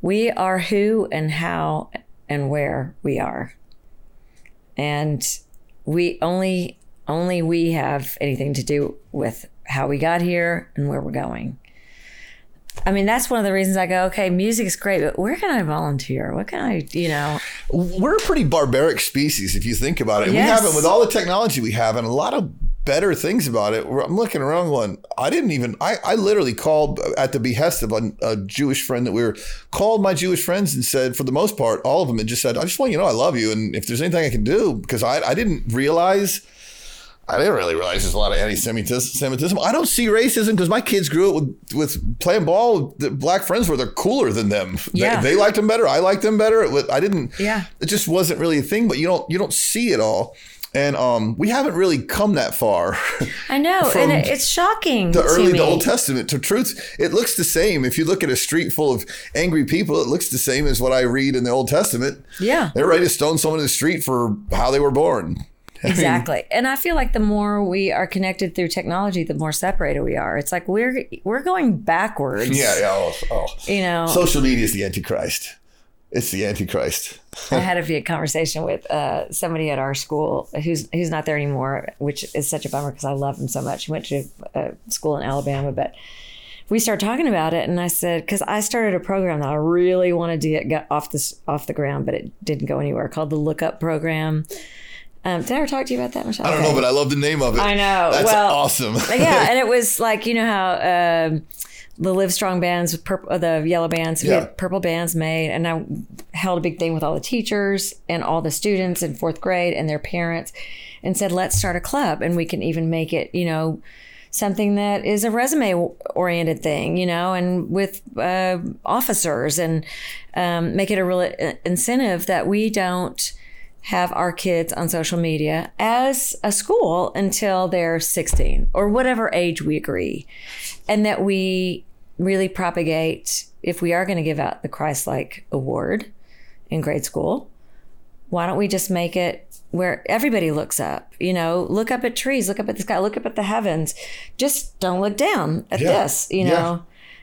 we are who and how and where we are. And we only only we have anything to do with how we got here and where we're going. I mean, that's one of the reasons I go, okay, music is great, but where can I volunteer? What can I, you know? We're a pretty barbaric species if you think about it. Yes. We have it with all the technology we have and a lot of better things about it. I'm looking around going, I didn't even, I, I literally called at the behest of a, a, Jewish friend that we were, called my Jewish friends and said, for the most part, all of them had just said, I just want you to know I love you. And if there's anything I can do, because I, I didn't realize, I didn't really realize there's a lot of anti-Semitism. I don't see racism because my kids grew up with, with playing ball. The black friends were they're cooler than them. Yeah. They, they liked them better. I liked them better. It, I didn't. Yeah. It just wasn't really a thing. But you don't you don't see it all and um, we haven't really come that far. I know, and it's shocking. The early, the Old Testament to truth, it looks the same. If you look at a street full of angry people, it looks the same as what I read in the Old Testament. Yeah, they're ready to stone someone in the street for how they were born. Exactly. I mean, and I feel like the more we are connected through technology, the more separated we are. It's like we're we're going backwards. Yeah, yeah. Oh, oh. You know, social media is the antichrist. It's the Antichrist. I had a conversation with uh, somebody at our school who's who's not there anymore, which is such a bummer because I love him so much. He went to a school in Alabama, but we started talking about it, and I said because I started a program that I really wanted to get, get off this off the ground, but it didn't go anywhere. Called the Lookup Program. Um, did I ever talk to you about that, Michelle? I don't know, but I love the name of it. I know. That's well, awesome. yeah, and it was like you know how. Um, the Live Strong bands, purple, the yellow bands, we had purple bands made, and I held a big thing with all the teachers and all the students in fourth grade and their parents, and said, "Let's start a club, and we can even make it, you know." something that is a resume oriented thing, you know, and with uh, officers and um, make it a real uh, incentive that we don't have our kids on social media as a school until they're 16 or whatever age we agree. And that we really propagate if we are going to give out the Christ like award in grade school, why don't we just make it where everybody looks up? You know, look up at trees, look up at the sky, look up at the heavens. Just don't look down at yeah. this, you know? Yeah.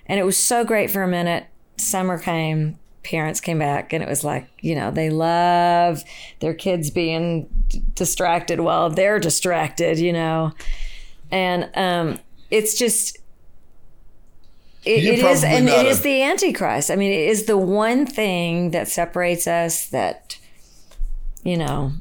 And it was so great for a minute. Summer came, parents came back, and it was like, you know, they love their kids being d- distracted while they're distracted, you know? And um, it's just, it, it is, and it a- is the Antichrist. I mean, it is the one thing that separates us. That you know,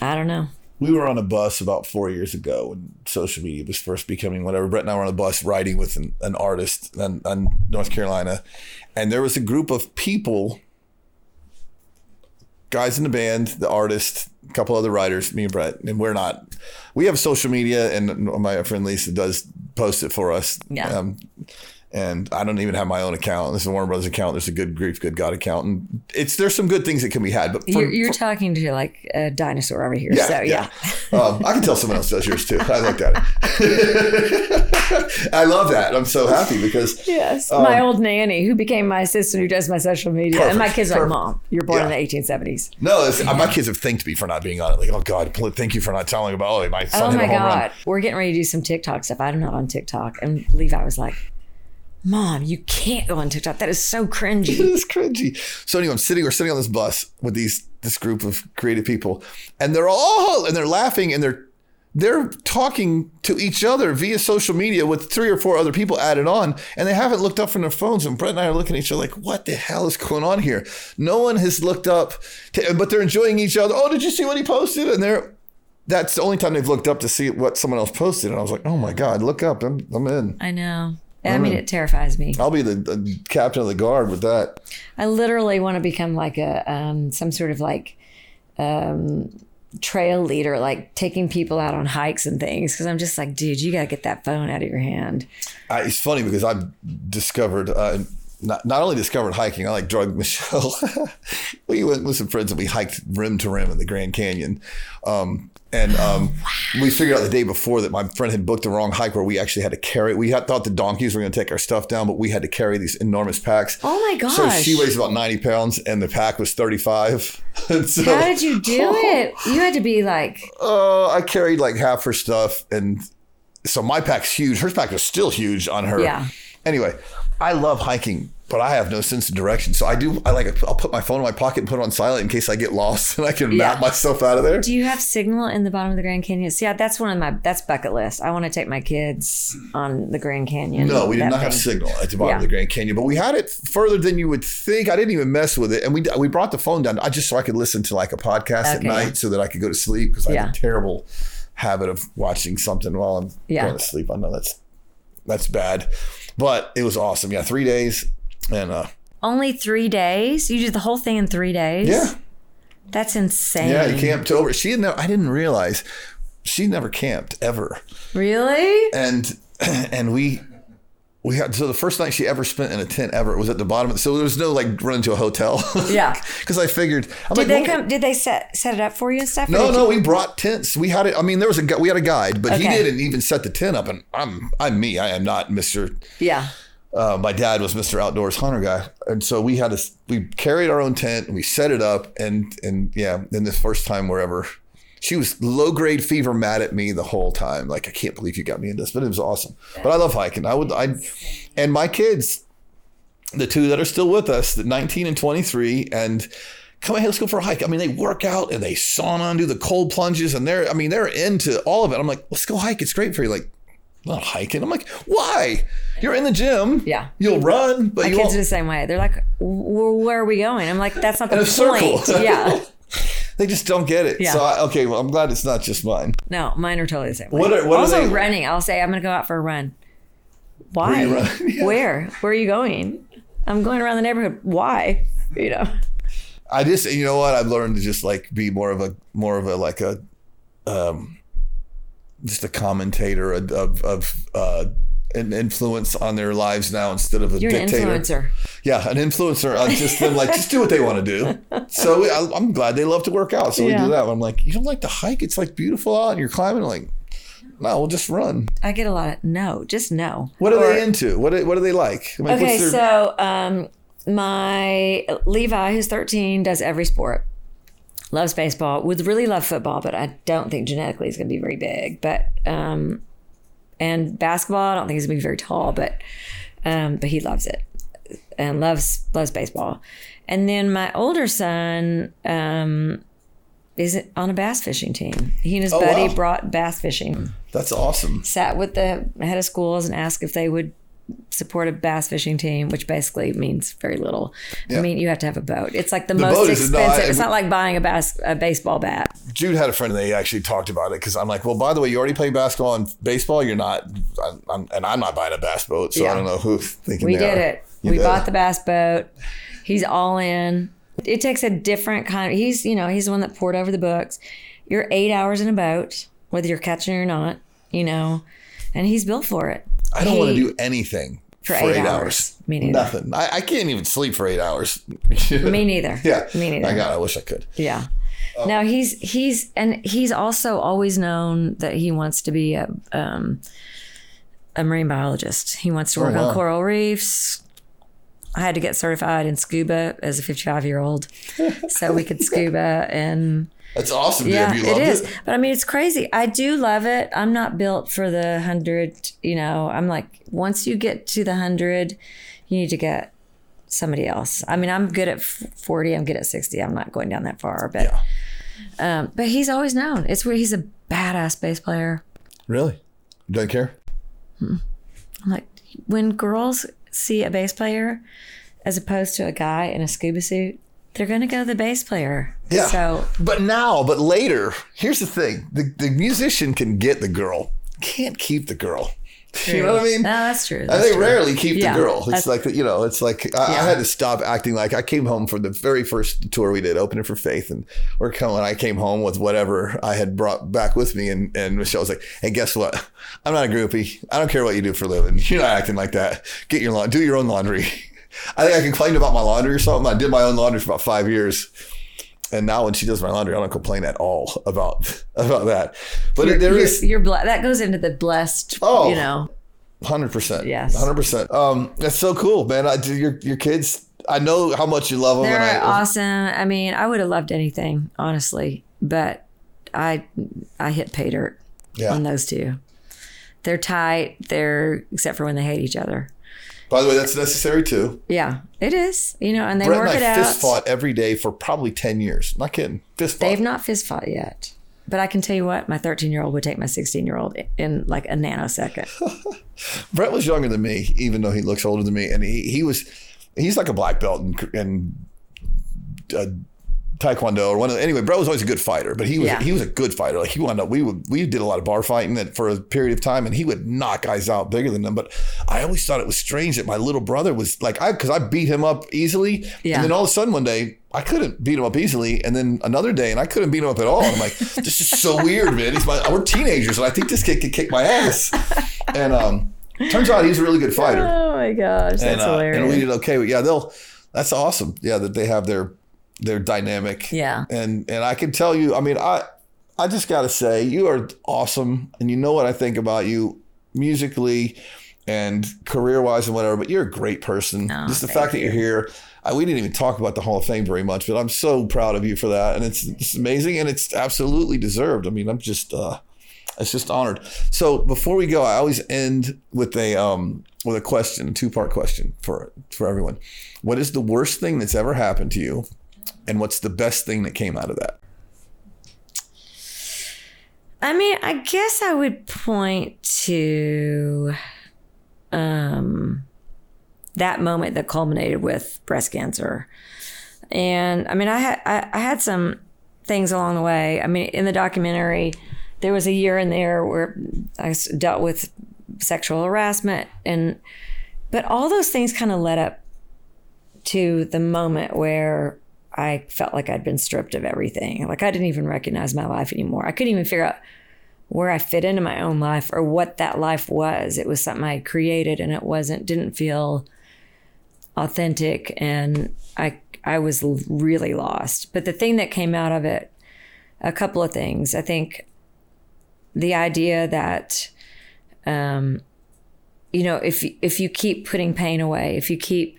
I don't know. We were on a bus about four years ago when social media was first becoming whatever. Brett and I were on a bus riding with an, an artist in, in North Carolina, and there was a group of people, guys in the band, the artist, a couple other writers, me and Brett, and we're not. We have social media, and my friend Lisa does post it for us. Yeah. Um, and I don't even have my own account. This is Warren Brothers account. There's a good grief, good God account, and it's there's some good things that can be had. But for, you're, you're for, talking to like a dinosaur over here. Yeah, so yeah, yeah. um, I can tell someone else does yours too. I like that. I love that. I'm so happy because yes, um, my old nanny who became my assistant who does my social media, perfect, and my kids are like, "Mom, you're born yeah. in the 1870s." No, yeah. my kids have thanked me for not being on it. Like, oh God, thank you for not telling about oh my son. Oh my God, run. we're getting ready to do some TikTok stuff. I'm not on TikTok, and Levi was like Mom, you can't go on TikTok. That is so cringy. it is cringy. So anyway, I'm sitting, we're sitting on this bus with these this group of creative people, and they're all and they're laughing and they're they're talking to each other via social media with three or four other people added on, and they haven't looked up from their phones. And Brett and I are looking at each other like, "What the hell is going on here?" No one has looked up, to, but they're enjoying each other. Oh, did you see what he posted? And they're that's the only time they've looked up to see what someone else posted. And I was like, "Oh my god, look up! I'm I'm in." I know. I mean, it terrifies me. I'll be the, the, captain of the guard with that. I literally want to become like a um, some sort of like um, trail leader, like taking people out on hikes and things. Because I'm just like, dude, you got to get that phone out of your hand. Uh, it's funny because I've discovered. Uh, not, not only discovered hiking, I like drug Michelle. we went with some friends and we hiked rim to rim in the Grand Canyon. Um, and um, wow. we figured out the day before that my friend had booked the wrong hike where we actually had to carry. We had thought the donkeys were going to take our stuff down, but we had to carry these enormous packs. Oh my gosh! So she weighs about ninety pounds, and the pack was thirty five. so, How did you do it? You had to be like. Uh, I carried like half her stuff, and so my pack's huge. Her pack is still huge on her. Yeah. Anyway, I love hiking but I have no sense of direction. So I do. I like. I'll put my phone in my pocket and put it on silent in case I get lost and I can yeah. map myself out of there. Do you have signal in the bottom of the Grand Canyon? See, yeah, that's one of my. That's bucket list. I want to take my kids on the Grand Canyon. No, we did not thing. have signal at the bottom yeah. of the Grand Canyon, but we had it further than you would think. I didn't even mess with it, and we we brought the phone down. I just so I could listen to like a podcast okay. at night so that I could go to sleep because I yeah. have a terrible habit of watching something while I'm going to sleep. I know that's that's bad, but it was awesome. Yeah, three days and uh only three days? You did the whole thing in three days? Yeah. That's insane. Yeah, you camped over. She didn't. I didn't realize she never camped ever. Really? And and we we had so the first night she ever spent in a tent ever was at the bottom of the, so there was no like run into a hotel yeah because i figured I'm did like, they come did they set set it up for you and stuff no no we brought tents we had it i mean there was a we had a guide but okay. he didn't even set the tent up and i'm i'm me i am not mr yeah uh, my dad was Mr. Outdoors hunter guy, and so we had to we carried our own tent and we set it up and and yeah. Then this first time wherever she was low grade fever mad at me the whole time. Like, I can't believe you got me in this, but it was awesome. But I love hiking. I would, I, and my kids, the two that are still with us, the 19 and 23, and come on, let's go for a hike. I mean, they work out and they sauna and do the cold plunges, and they're, I mean, they're into all of it. I'm like, let's go hike. It's great for you. Like, not hiking. I'm like, why? You're in the gym. Yeah. You'll run, but my you kids are the same way. They're like, where are we going? I'm like, that's not the point. Circle. Yeah. they just don't get it. Yeah. So I, okay, well, I'm glad it's not just mine. No, mine are totally the same. What are, what also are they? running? I'll say I'm going to go out for a run. Why? Where, yeah. Where? Where are you going? I'm going around the neighborhood. Why? You know. I just you know what I've learned to just like be more of a more of a like a um just a commentator of of, uh an influence on their lives now instead of a You're dictator. An influencer. Yeah, an influencer. I'm just them like just do what they want to do. So I, am glad they love to work out. So yeah. we do that. I'm like, you don't like to hike? It's like beautiful out, and you're climbing. like, no, we'll just run. I get a lot of no, just no. What are or, they into? What do, what do they like? like okay, their... so um, my Levi, who's 13, does every sport. Loves baseball. Would really love football, but I don't think genetically he's going to be very big. But um, and basketball, I don't think he's gonna be very tall, but um, but he loves it and loves loves baseball. And then my older son um, is on a bass fishing team. He and his oh, buddy wow. brought bass fishing. That's awesome. Sat with the head of schools and asked if they would support a bass fishing team, which basically means very little. Yeah. I mean, you have to have a boat. It's like the, the most expensive. Not, it's not like buying a, bas- a baseball bat. Jude had a friend and they actually talked about it because I'm like, well, by the way, you already play basketball and baseball. You're not, I'm, I'm, and I'm not buying a bass boat, so yeah. I don't know who's thinking. We did are. it. You we did. bought the bass boat. He's all in. It takes a different kind of. He's you know he's the one that poured over the books. You're eight hours in a boat, whether you're catching or not. You know, and he's built for it. I don't want to do anything for, for eight, eight, hours. hours. Me neither. Nothing. I, I, can't even sleep for eight hours. Me neither. Yeah. Me neither. I got. I wish I could. Yeah. Um, now he's he's and he's also always known that he wants to be a um, a marine biologist. He wants to work oh, wow. on coral reefs. I had to get certified in scuba as a 55 year old, so we could scuba and that's awesome. Yeah, it is. It? But I mean, it's crazy. I do love it. I'm not built for the hundred. You know, I'm like, once you get to the hundred, you need to get somebody else. I mean, I'm good at 40. I'm good at 60. I'm not going down that far, but, yeah. um, but he's always known. It's where he's a badass bass player. Really? Doesn't care. Hmm. I'm like, when girls see a bass player as opposed to a guy in a scuba suit, they're going to go the bass player. Yeah. So, but now, but later, here's the thing: the the musician can get the girl, can't keep the girl. True. You know what I mean? No, that's true. That's they true. rarely keep yeah, the girl. It's like you know, it's like I, yeah. I, had to stop acting like I came home from the very first tour we did, opening for Faith, and we're coming. I came home with whatever I had brought back with me, and and Michelle was like, "Hey, guess what? I'm not a groupie. I don't care what you do for a living. You're not acting like that. Get your do your own laundry." I think I complained about my laundry or something. I did my own laundry for about five years. And now when she does my laundry, I don't complain at all about about that. But you're, there you're, is, you're ble- that goes into the blessed. Oh, you know, hundred percent. Yes, hundred percent. Um, that's so cool, man. I your your kids. I know how much you love them. They're I, awesome. I mean, I would have loved anything, honestly, but I I hit pay dirt yeah. on those two. They're tight. They're except for when they hate each other. By the way, that's necessary too. Yeah, it is. You know, and they Brett work and I it fist fought every day for probably ten years. Not kidding. Fist fought. They've not fist fought yet. But I can tell you what, my 13 year old would take my 16 year old in like a nanosecond. Brett was younger than me, even though he looks older than me, and he he was he's like a black belt and, and uh, taekwondo or one of anyway bro was always a good fighter but he was yeah. he was a good fighter. Like he wound up we would we did a lot of bar fighting that for a period of time and he would knock guys out bigger than them. But i always thought it was strange that my little brother was like i because i beat him up easily yeah. and then all of a sudden one day i couldn't beat him up easily and then another day and i couldn't beat him up at all. And i'm like this is so weird man. He's my we're teenagers and i think this kid could kick my ass. And um turns out he's a really good fighter. Oh my gosh that's and, uh, hilarious and we did okay. But yeah they'll that's awesome. Yeah that they have their they're dynamic. Yeah. And and I can tell you, I mean, I I just got to say, you are awesome, and you know what I think about you musically and career wise and whatever. But you're a great person. Oh, just the fact you. that you're here. I, we didn't even talk about the Hall of Fame very much, but I'm so proud of you for that, and it's it's amazing and it's absolutely deserved. I mean, I'm just. uh it's just honored. So before we go, I always end with a um, with a question, a two part question for for everyone. What is the worst thing that's ever happened to you and what's the best thing that came out of that? I mean, I guess I would point to um, that moment that culminated with breast cancer. And I mean, I had I, I had some things along the way. I mean, in the documentary, there was a year in there where I dealt with sexual harassment and but all those things kind of led up to the moment where I felt like I'd been stripped of everything. Like I didn't even recognize my life anymore. I couldn't even figure out where I fit into my own life or what that life was. It was something I created and it wasn't didn't feel authentic and I I was really lost. But the thing that came out of it a couple of things. I think the idea that um you know, if if you keep putting pain away, if you keep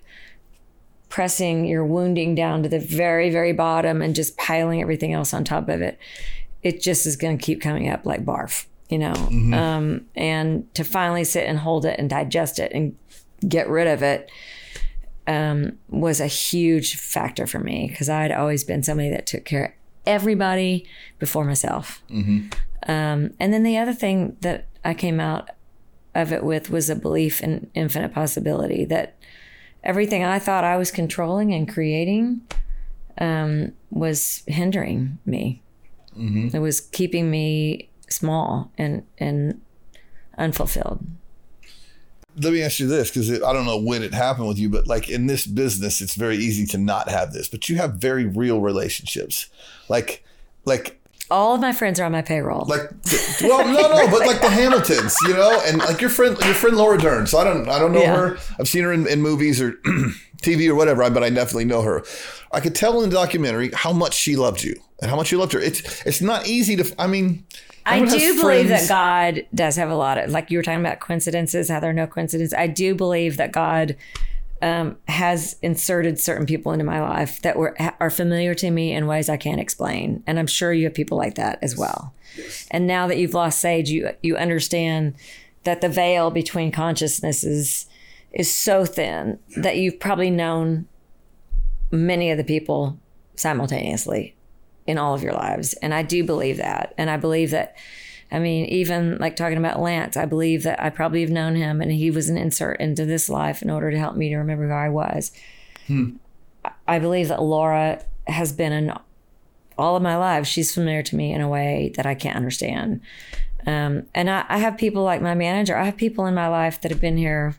pressing your wounding down to the very, very bottom and just piling everything else on top of it, it just is going to keep coming up like barf, you know? Mm-hmm. Um, and to finally sit and hold it and digest it and get rid of it um, was a huge factor for me because I'd always been somebody that took care of everybody before myself. Mm-hmm. Um, and then the other thing that I came out of it with was a belief in infinite possibility that everything I thought I was controlling and creating um, was hindering me. Mm-hmm. It was keeping me small and and unfulfilled. Let me ask you this, because I don't know when it happened with you, but like in this business, it's very easy to not have this. But you have very real relationships, like like all of my friends are on my payroll. Like, well, no, no, but like the Hamiltons, you know, and like your friend, your friend Laura Dern. So I don't, I don't know yeah. her. I've seen her in, in movies or TV or whatever, but I definitely know her. I could tell in the documentary how much she loved you and how much you loved her. It's, it's not easy to. I mean, I do believe that God does have a lot of, like you were talking about coincidences, how there are no coincidences. I do believe that God um, has inserted certain people into my life that were are familiar to me in ways I can't explain, and I'm sure you have people like that as well. Yes. And now that you've lost Sage, you you understand that the veil between consciousnesses is so thin that you've probably known many of the people simultaneously in all of your lives, and I do believe that, and I believe that I mean, even like talking about Lance, I believe that I probably have known him and he was an insert into this life in order to help me to remember who I was. Hmm. I believe that Laura has been in all of my life. She's familiar to me in a way that I can't understand. Um, and I, I have people like my manager. I have people in my life that have been here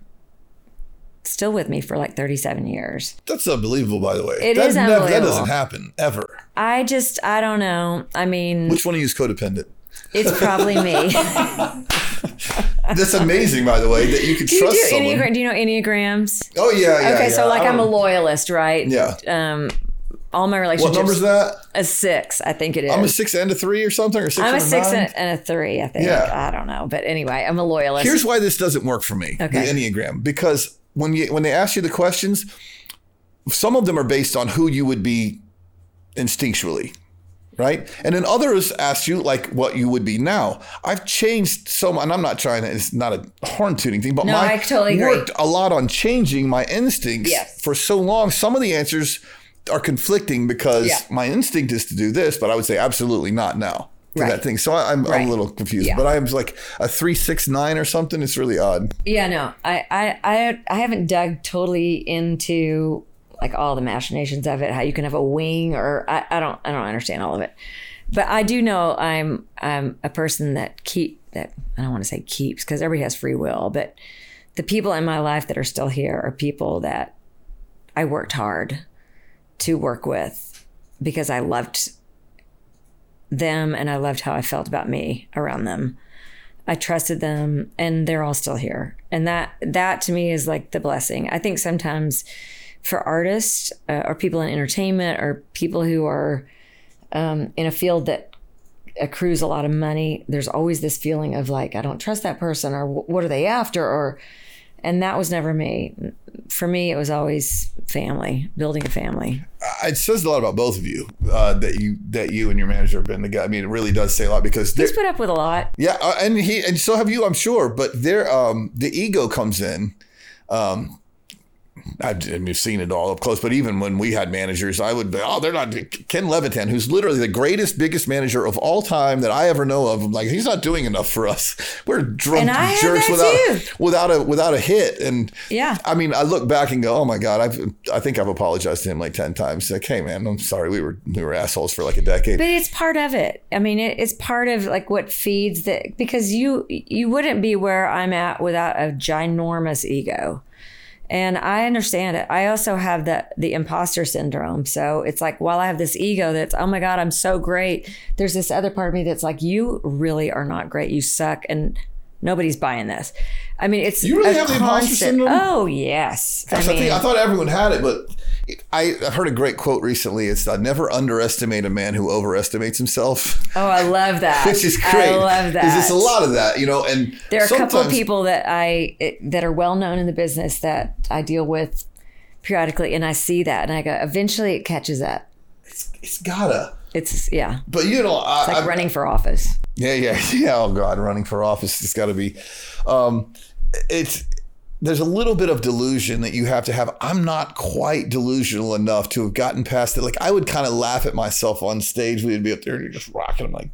still with me for like 37 years. That's unbelievable, by the way. It that, is unbelievable. That doesn't happen ever. I just, I don't know. I mean, which one of you is codependent? It's probably me. That's amazing, by the way, that you could do trust you do someone. Enneagram, do you know enneagrams? Oh yeah, yeah. Okay, yeah. so like I'm a loyalist, right? Yeah. Um, all my relationships. What number's that? A six, I think it is. I'm a six and a three or something, or six. I'm a six and a, and a, three, I think. Yeah. I don't know, but anyway, I'm a loyalist. Here's why this doesn't work for me. Okay. The enneagram, because when you when they ask you the questions, some of them are based on who you would be instinctually right? And then others ask you like what you would be now. I've changed so much, and I'm not trying to. It's not a horn tuning thing, but no, my I totally worked agree. a lot on changing my instincts yes. for so long. Some of the answers are conflicting because yeah. my instinct is to do this, but I would say absolutely not now. To right. that thing, so I, am right. a little confused, yeah. but I'm like a three six nine or something. It's really odd. Yeah, no, I I I, I haven't dug totally into like all the machinations of it, how you can have a wing or I, I don't I don't understand all of it. But I do know I'm I'm a person that keep that I don't want to say keeps because everybody has free will, but the people in my life that are still here are people that I worked hard to work with because I loved them and I loved how I felt about me around them. I trusted them and they're all still here. And that that to me is like the blessing. I think sometimes for artists uh, or people in entertainment or people who are um, in a field that accrues a lot of money, there's always this feeling of like I don't trust that person or what are they after or and that was never me. For me, it was always family, building a family. It says a lot about both of you uh, that you that you and your manager have been the guy. I mean, it really does say a lot because he's put up with a lot. Yeah, uh, and he and so have you, I'm sure. But there, um, the ego comes in. Um, I've, seen it all up close, but even when we had managers, I would be, oh, they're not Ken Levitan, who's literally the greatest, biggest manager of all time that I ever know of. I'm like, he's not doing enough for us. We're drunk jerks without without a without a hit. And yeah, I mean, I look back and go, oh my god, I've I think I've apologized to him like ten times. Like, hey man, I'm sorry, we were we were assholes for like a decade. But it's part of it. I mean, it, it's part of like what feeds that because you you wouldn't be where I'm at without a ginormous ego. And I understand it. I also have the the imposter syndrome. So it's like while I have this ego that's, oh my God, I'm so great, there's this other part of me that's like, you really are not great. You suck and nobody's buying this. I mean, it's you really have the imposter syndrome. Oh yes, Gosh, I, mean, I, think, I thought everyone had it, but I heard a great quote recently. It's uh, never underestimate a man who overestimates himself. Oh, I love that. Which is great. I love that. Because There's a lot of that, you know. And there are a couple of people that I that are well known in the business that I deal with periodically, and I see that, and I go, eventually it catches up. It's, it's gotta. It's yeah. But you know, I, it's like I, running for office. Yeah, yeah, yeah. Oh God, running for office. It's got to be. Um, it's there's a little bit of delusion that you have to have. I'm not quite delusional enough to have gotten past it. Like I would kind of laugh at myself on stage. We'd be up there and you're just rocking. I'm like,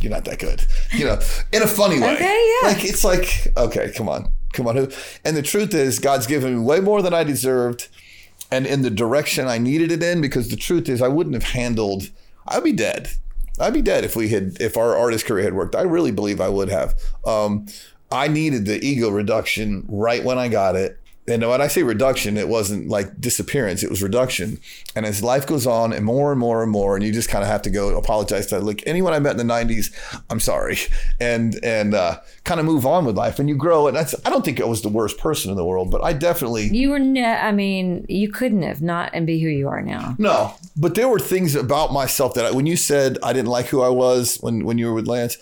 you're not that good, you know, in a funny way. Okay, yeah. Like it's like, okay, come on, come on. And the truth is, God's given me way more than I deserved, and in the direction I needed it in. Because the truth is, I wouldn't have handled. I'd be dead. I'd be dead if we had if our artist career had worked. I really believe I would have. Um, I needed the ego reduction right when I got it. And when I say reduction, it wasn't like disappearance, it was reduction. And as life goes on and more and more and more, and you just kind of have to go apologize to like anyone I met in the 90s, I'm sorry. And and uh, kind of move on with life. And you grow. And that's, I don't think I was the worst person in the world, but I definitely. You were, ne- I mean, you couldn't have not and be who you are now. No, but there were things about myself that I, when you said I didn't like who I was when, when you were with Lance,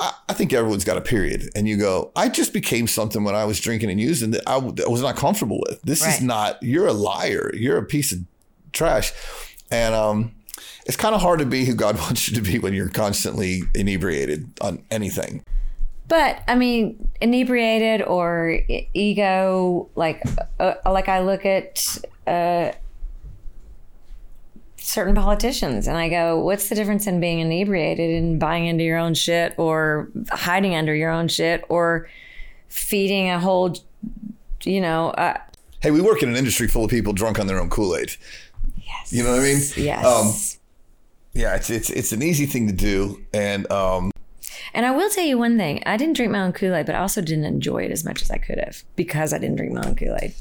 I, think everyone's got a period, and you go, I just became something when I was drinking and using that I, I was not comfortable with. This right. is not. You're a liar. You're a piece of trash, and um, it's kind of hard to be who God wants you to be when you're constantly inebriated on anything. But I mean, inebriated or ego, like uh, like I look at. Uh, certain politicians and I go, what's the difference in being inebriated and buying into your own shit or hiding under your own shit or feeding a whole, you know. Uh, hey, we work in an industry full of people drunk on their own Kool Aid. Yes. You know what I mean? Yes. Um, yeah, it's, it's, it's an easy thing to do. And, um, and I will tell you one thing. I didn't drink my own Kool Aid, but I also didn't enjoy it as much as I could have because I didn't drink my own Kool Aid.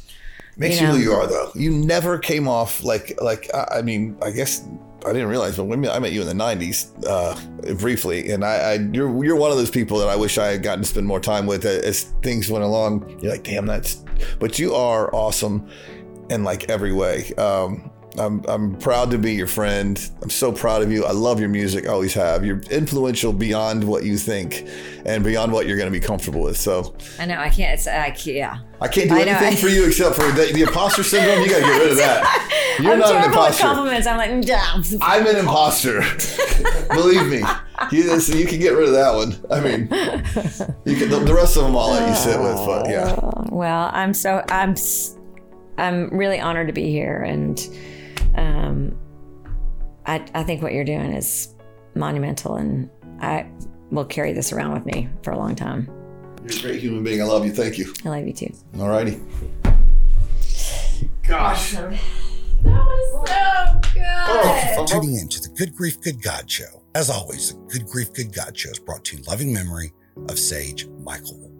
Makes you, know? you who you are, though. You never came off like like I mean, I guess I didn't realize, but when I met you in the '90s, uh, briefly, and I, I, you're you're one of those people that I wish I had gotten to spend more time with as things went along. You're like, damn, that's. But you are awesome in like every way. Um, I'm, I'm proud to be your friend. I'm so proud of you. I love your music. I always have. You're influential beyond what you think and beyond what you're going to be comfortable with. So I know I can't. I can't yeah. I can't do I anything for you except for the, the imposter syndrome. You got to get rid of that. You're I'm not an imposter. compliments. I'm like, yeah. I'm an imposter. Believe me. You, so you can get rid of that one. I mean, you can, the, the rest of them I'll let you sit with. But yeah. Well, I'm so I'm I'm really honored to be here and um, I, I think what you're doing is monumental, and I will carry this around with me for a long time. You're a great human being. I love you. Thank you. I love you too. All righty. Gosh. That was so good. Oh. Thank you for tuning in to the Good Grief Good God Show. As always, the Good Grief Good God Show is brought to you in loving memory of Sage Michael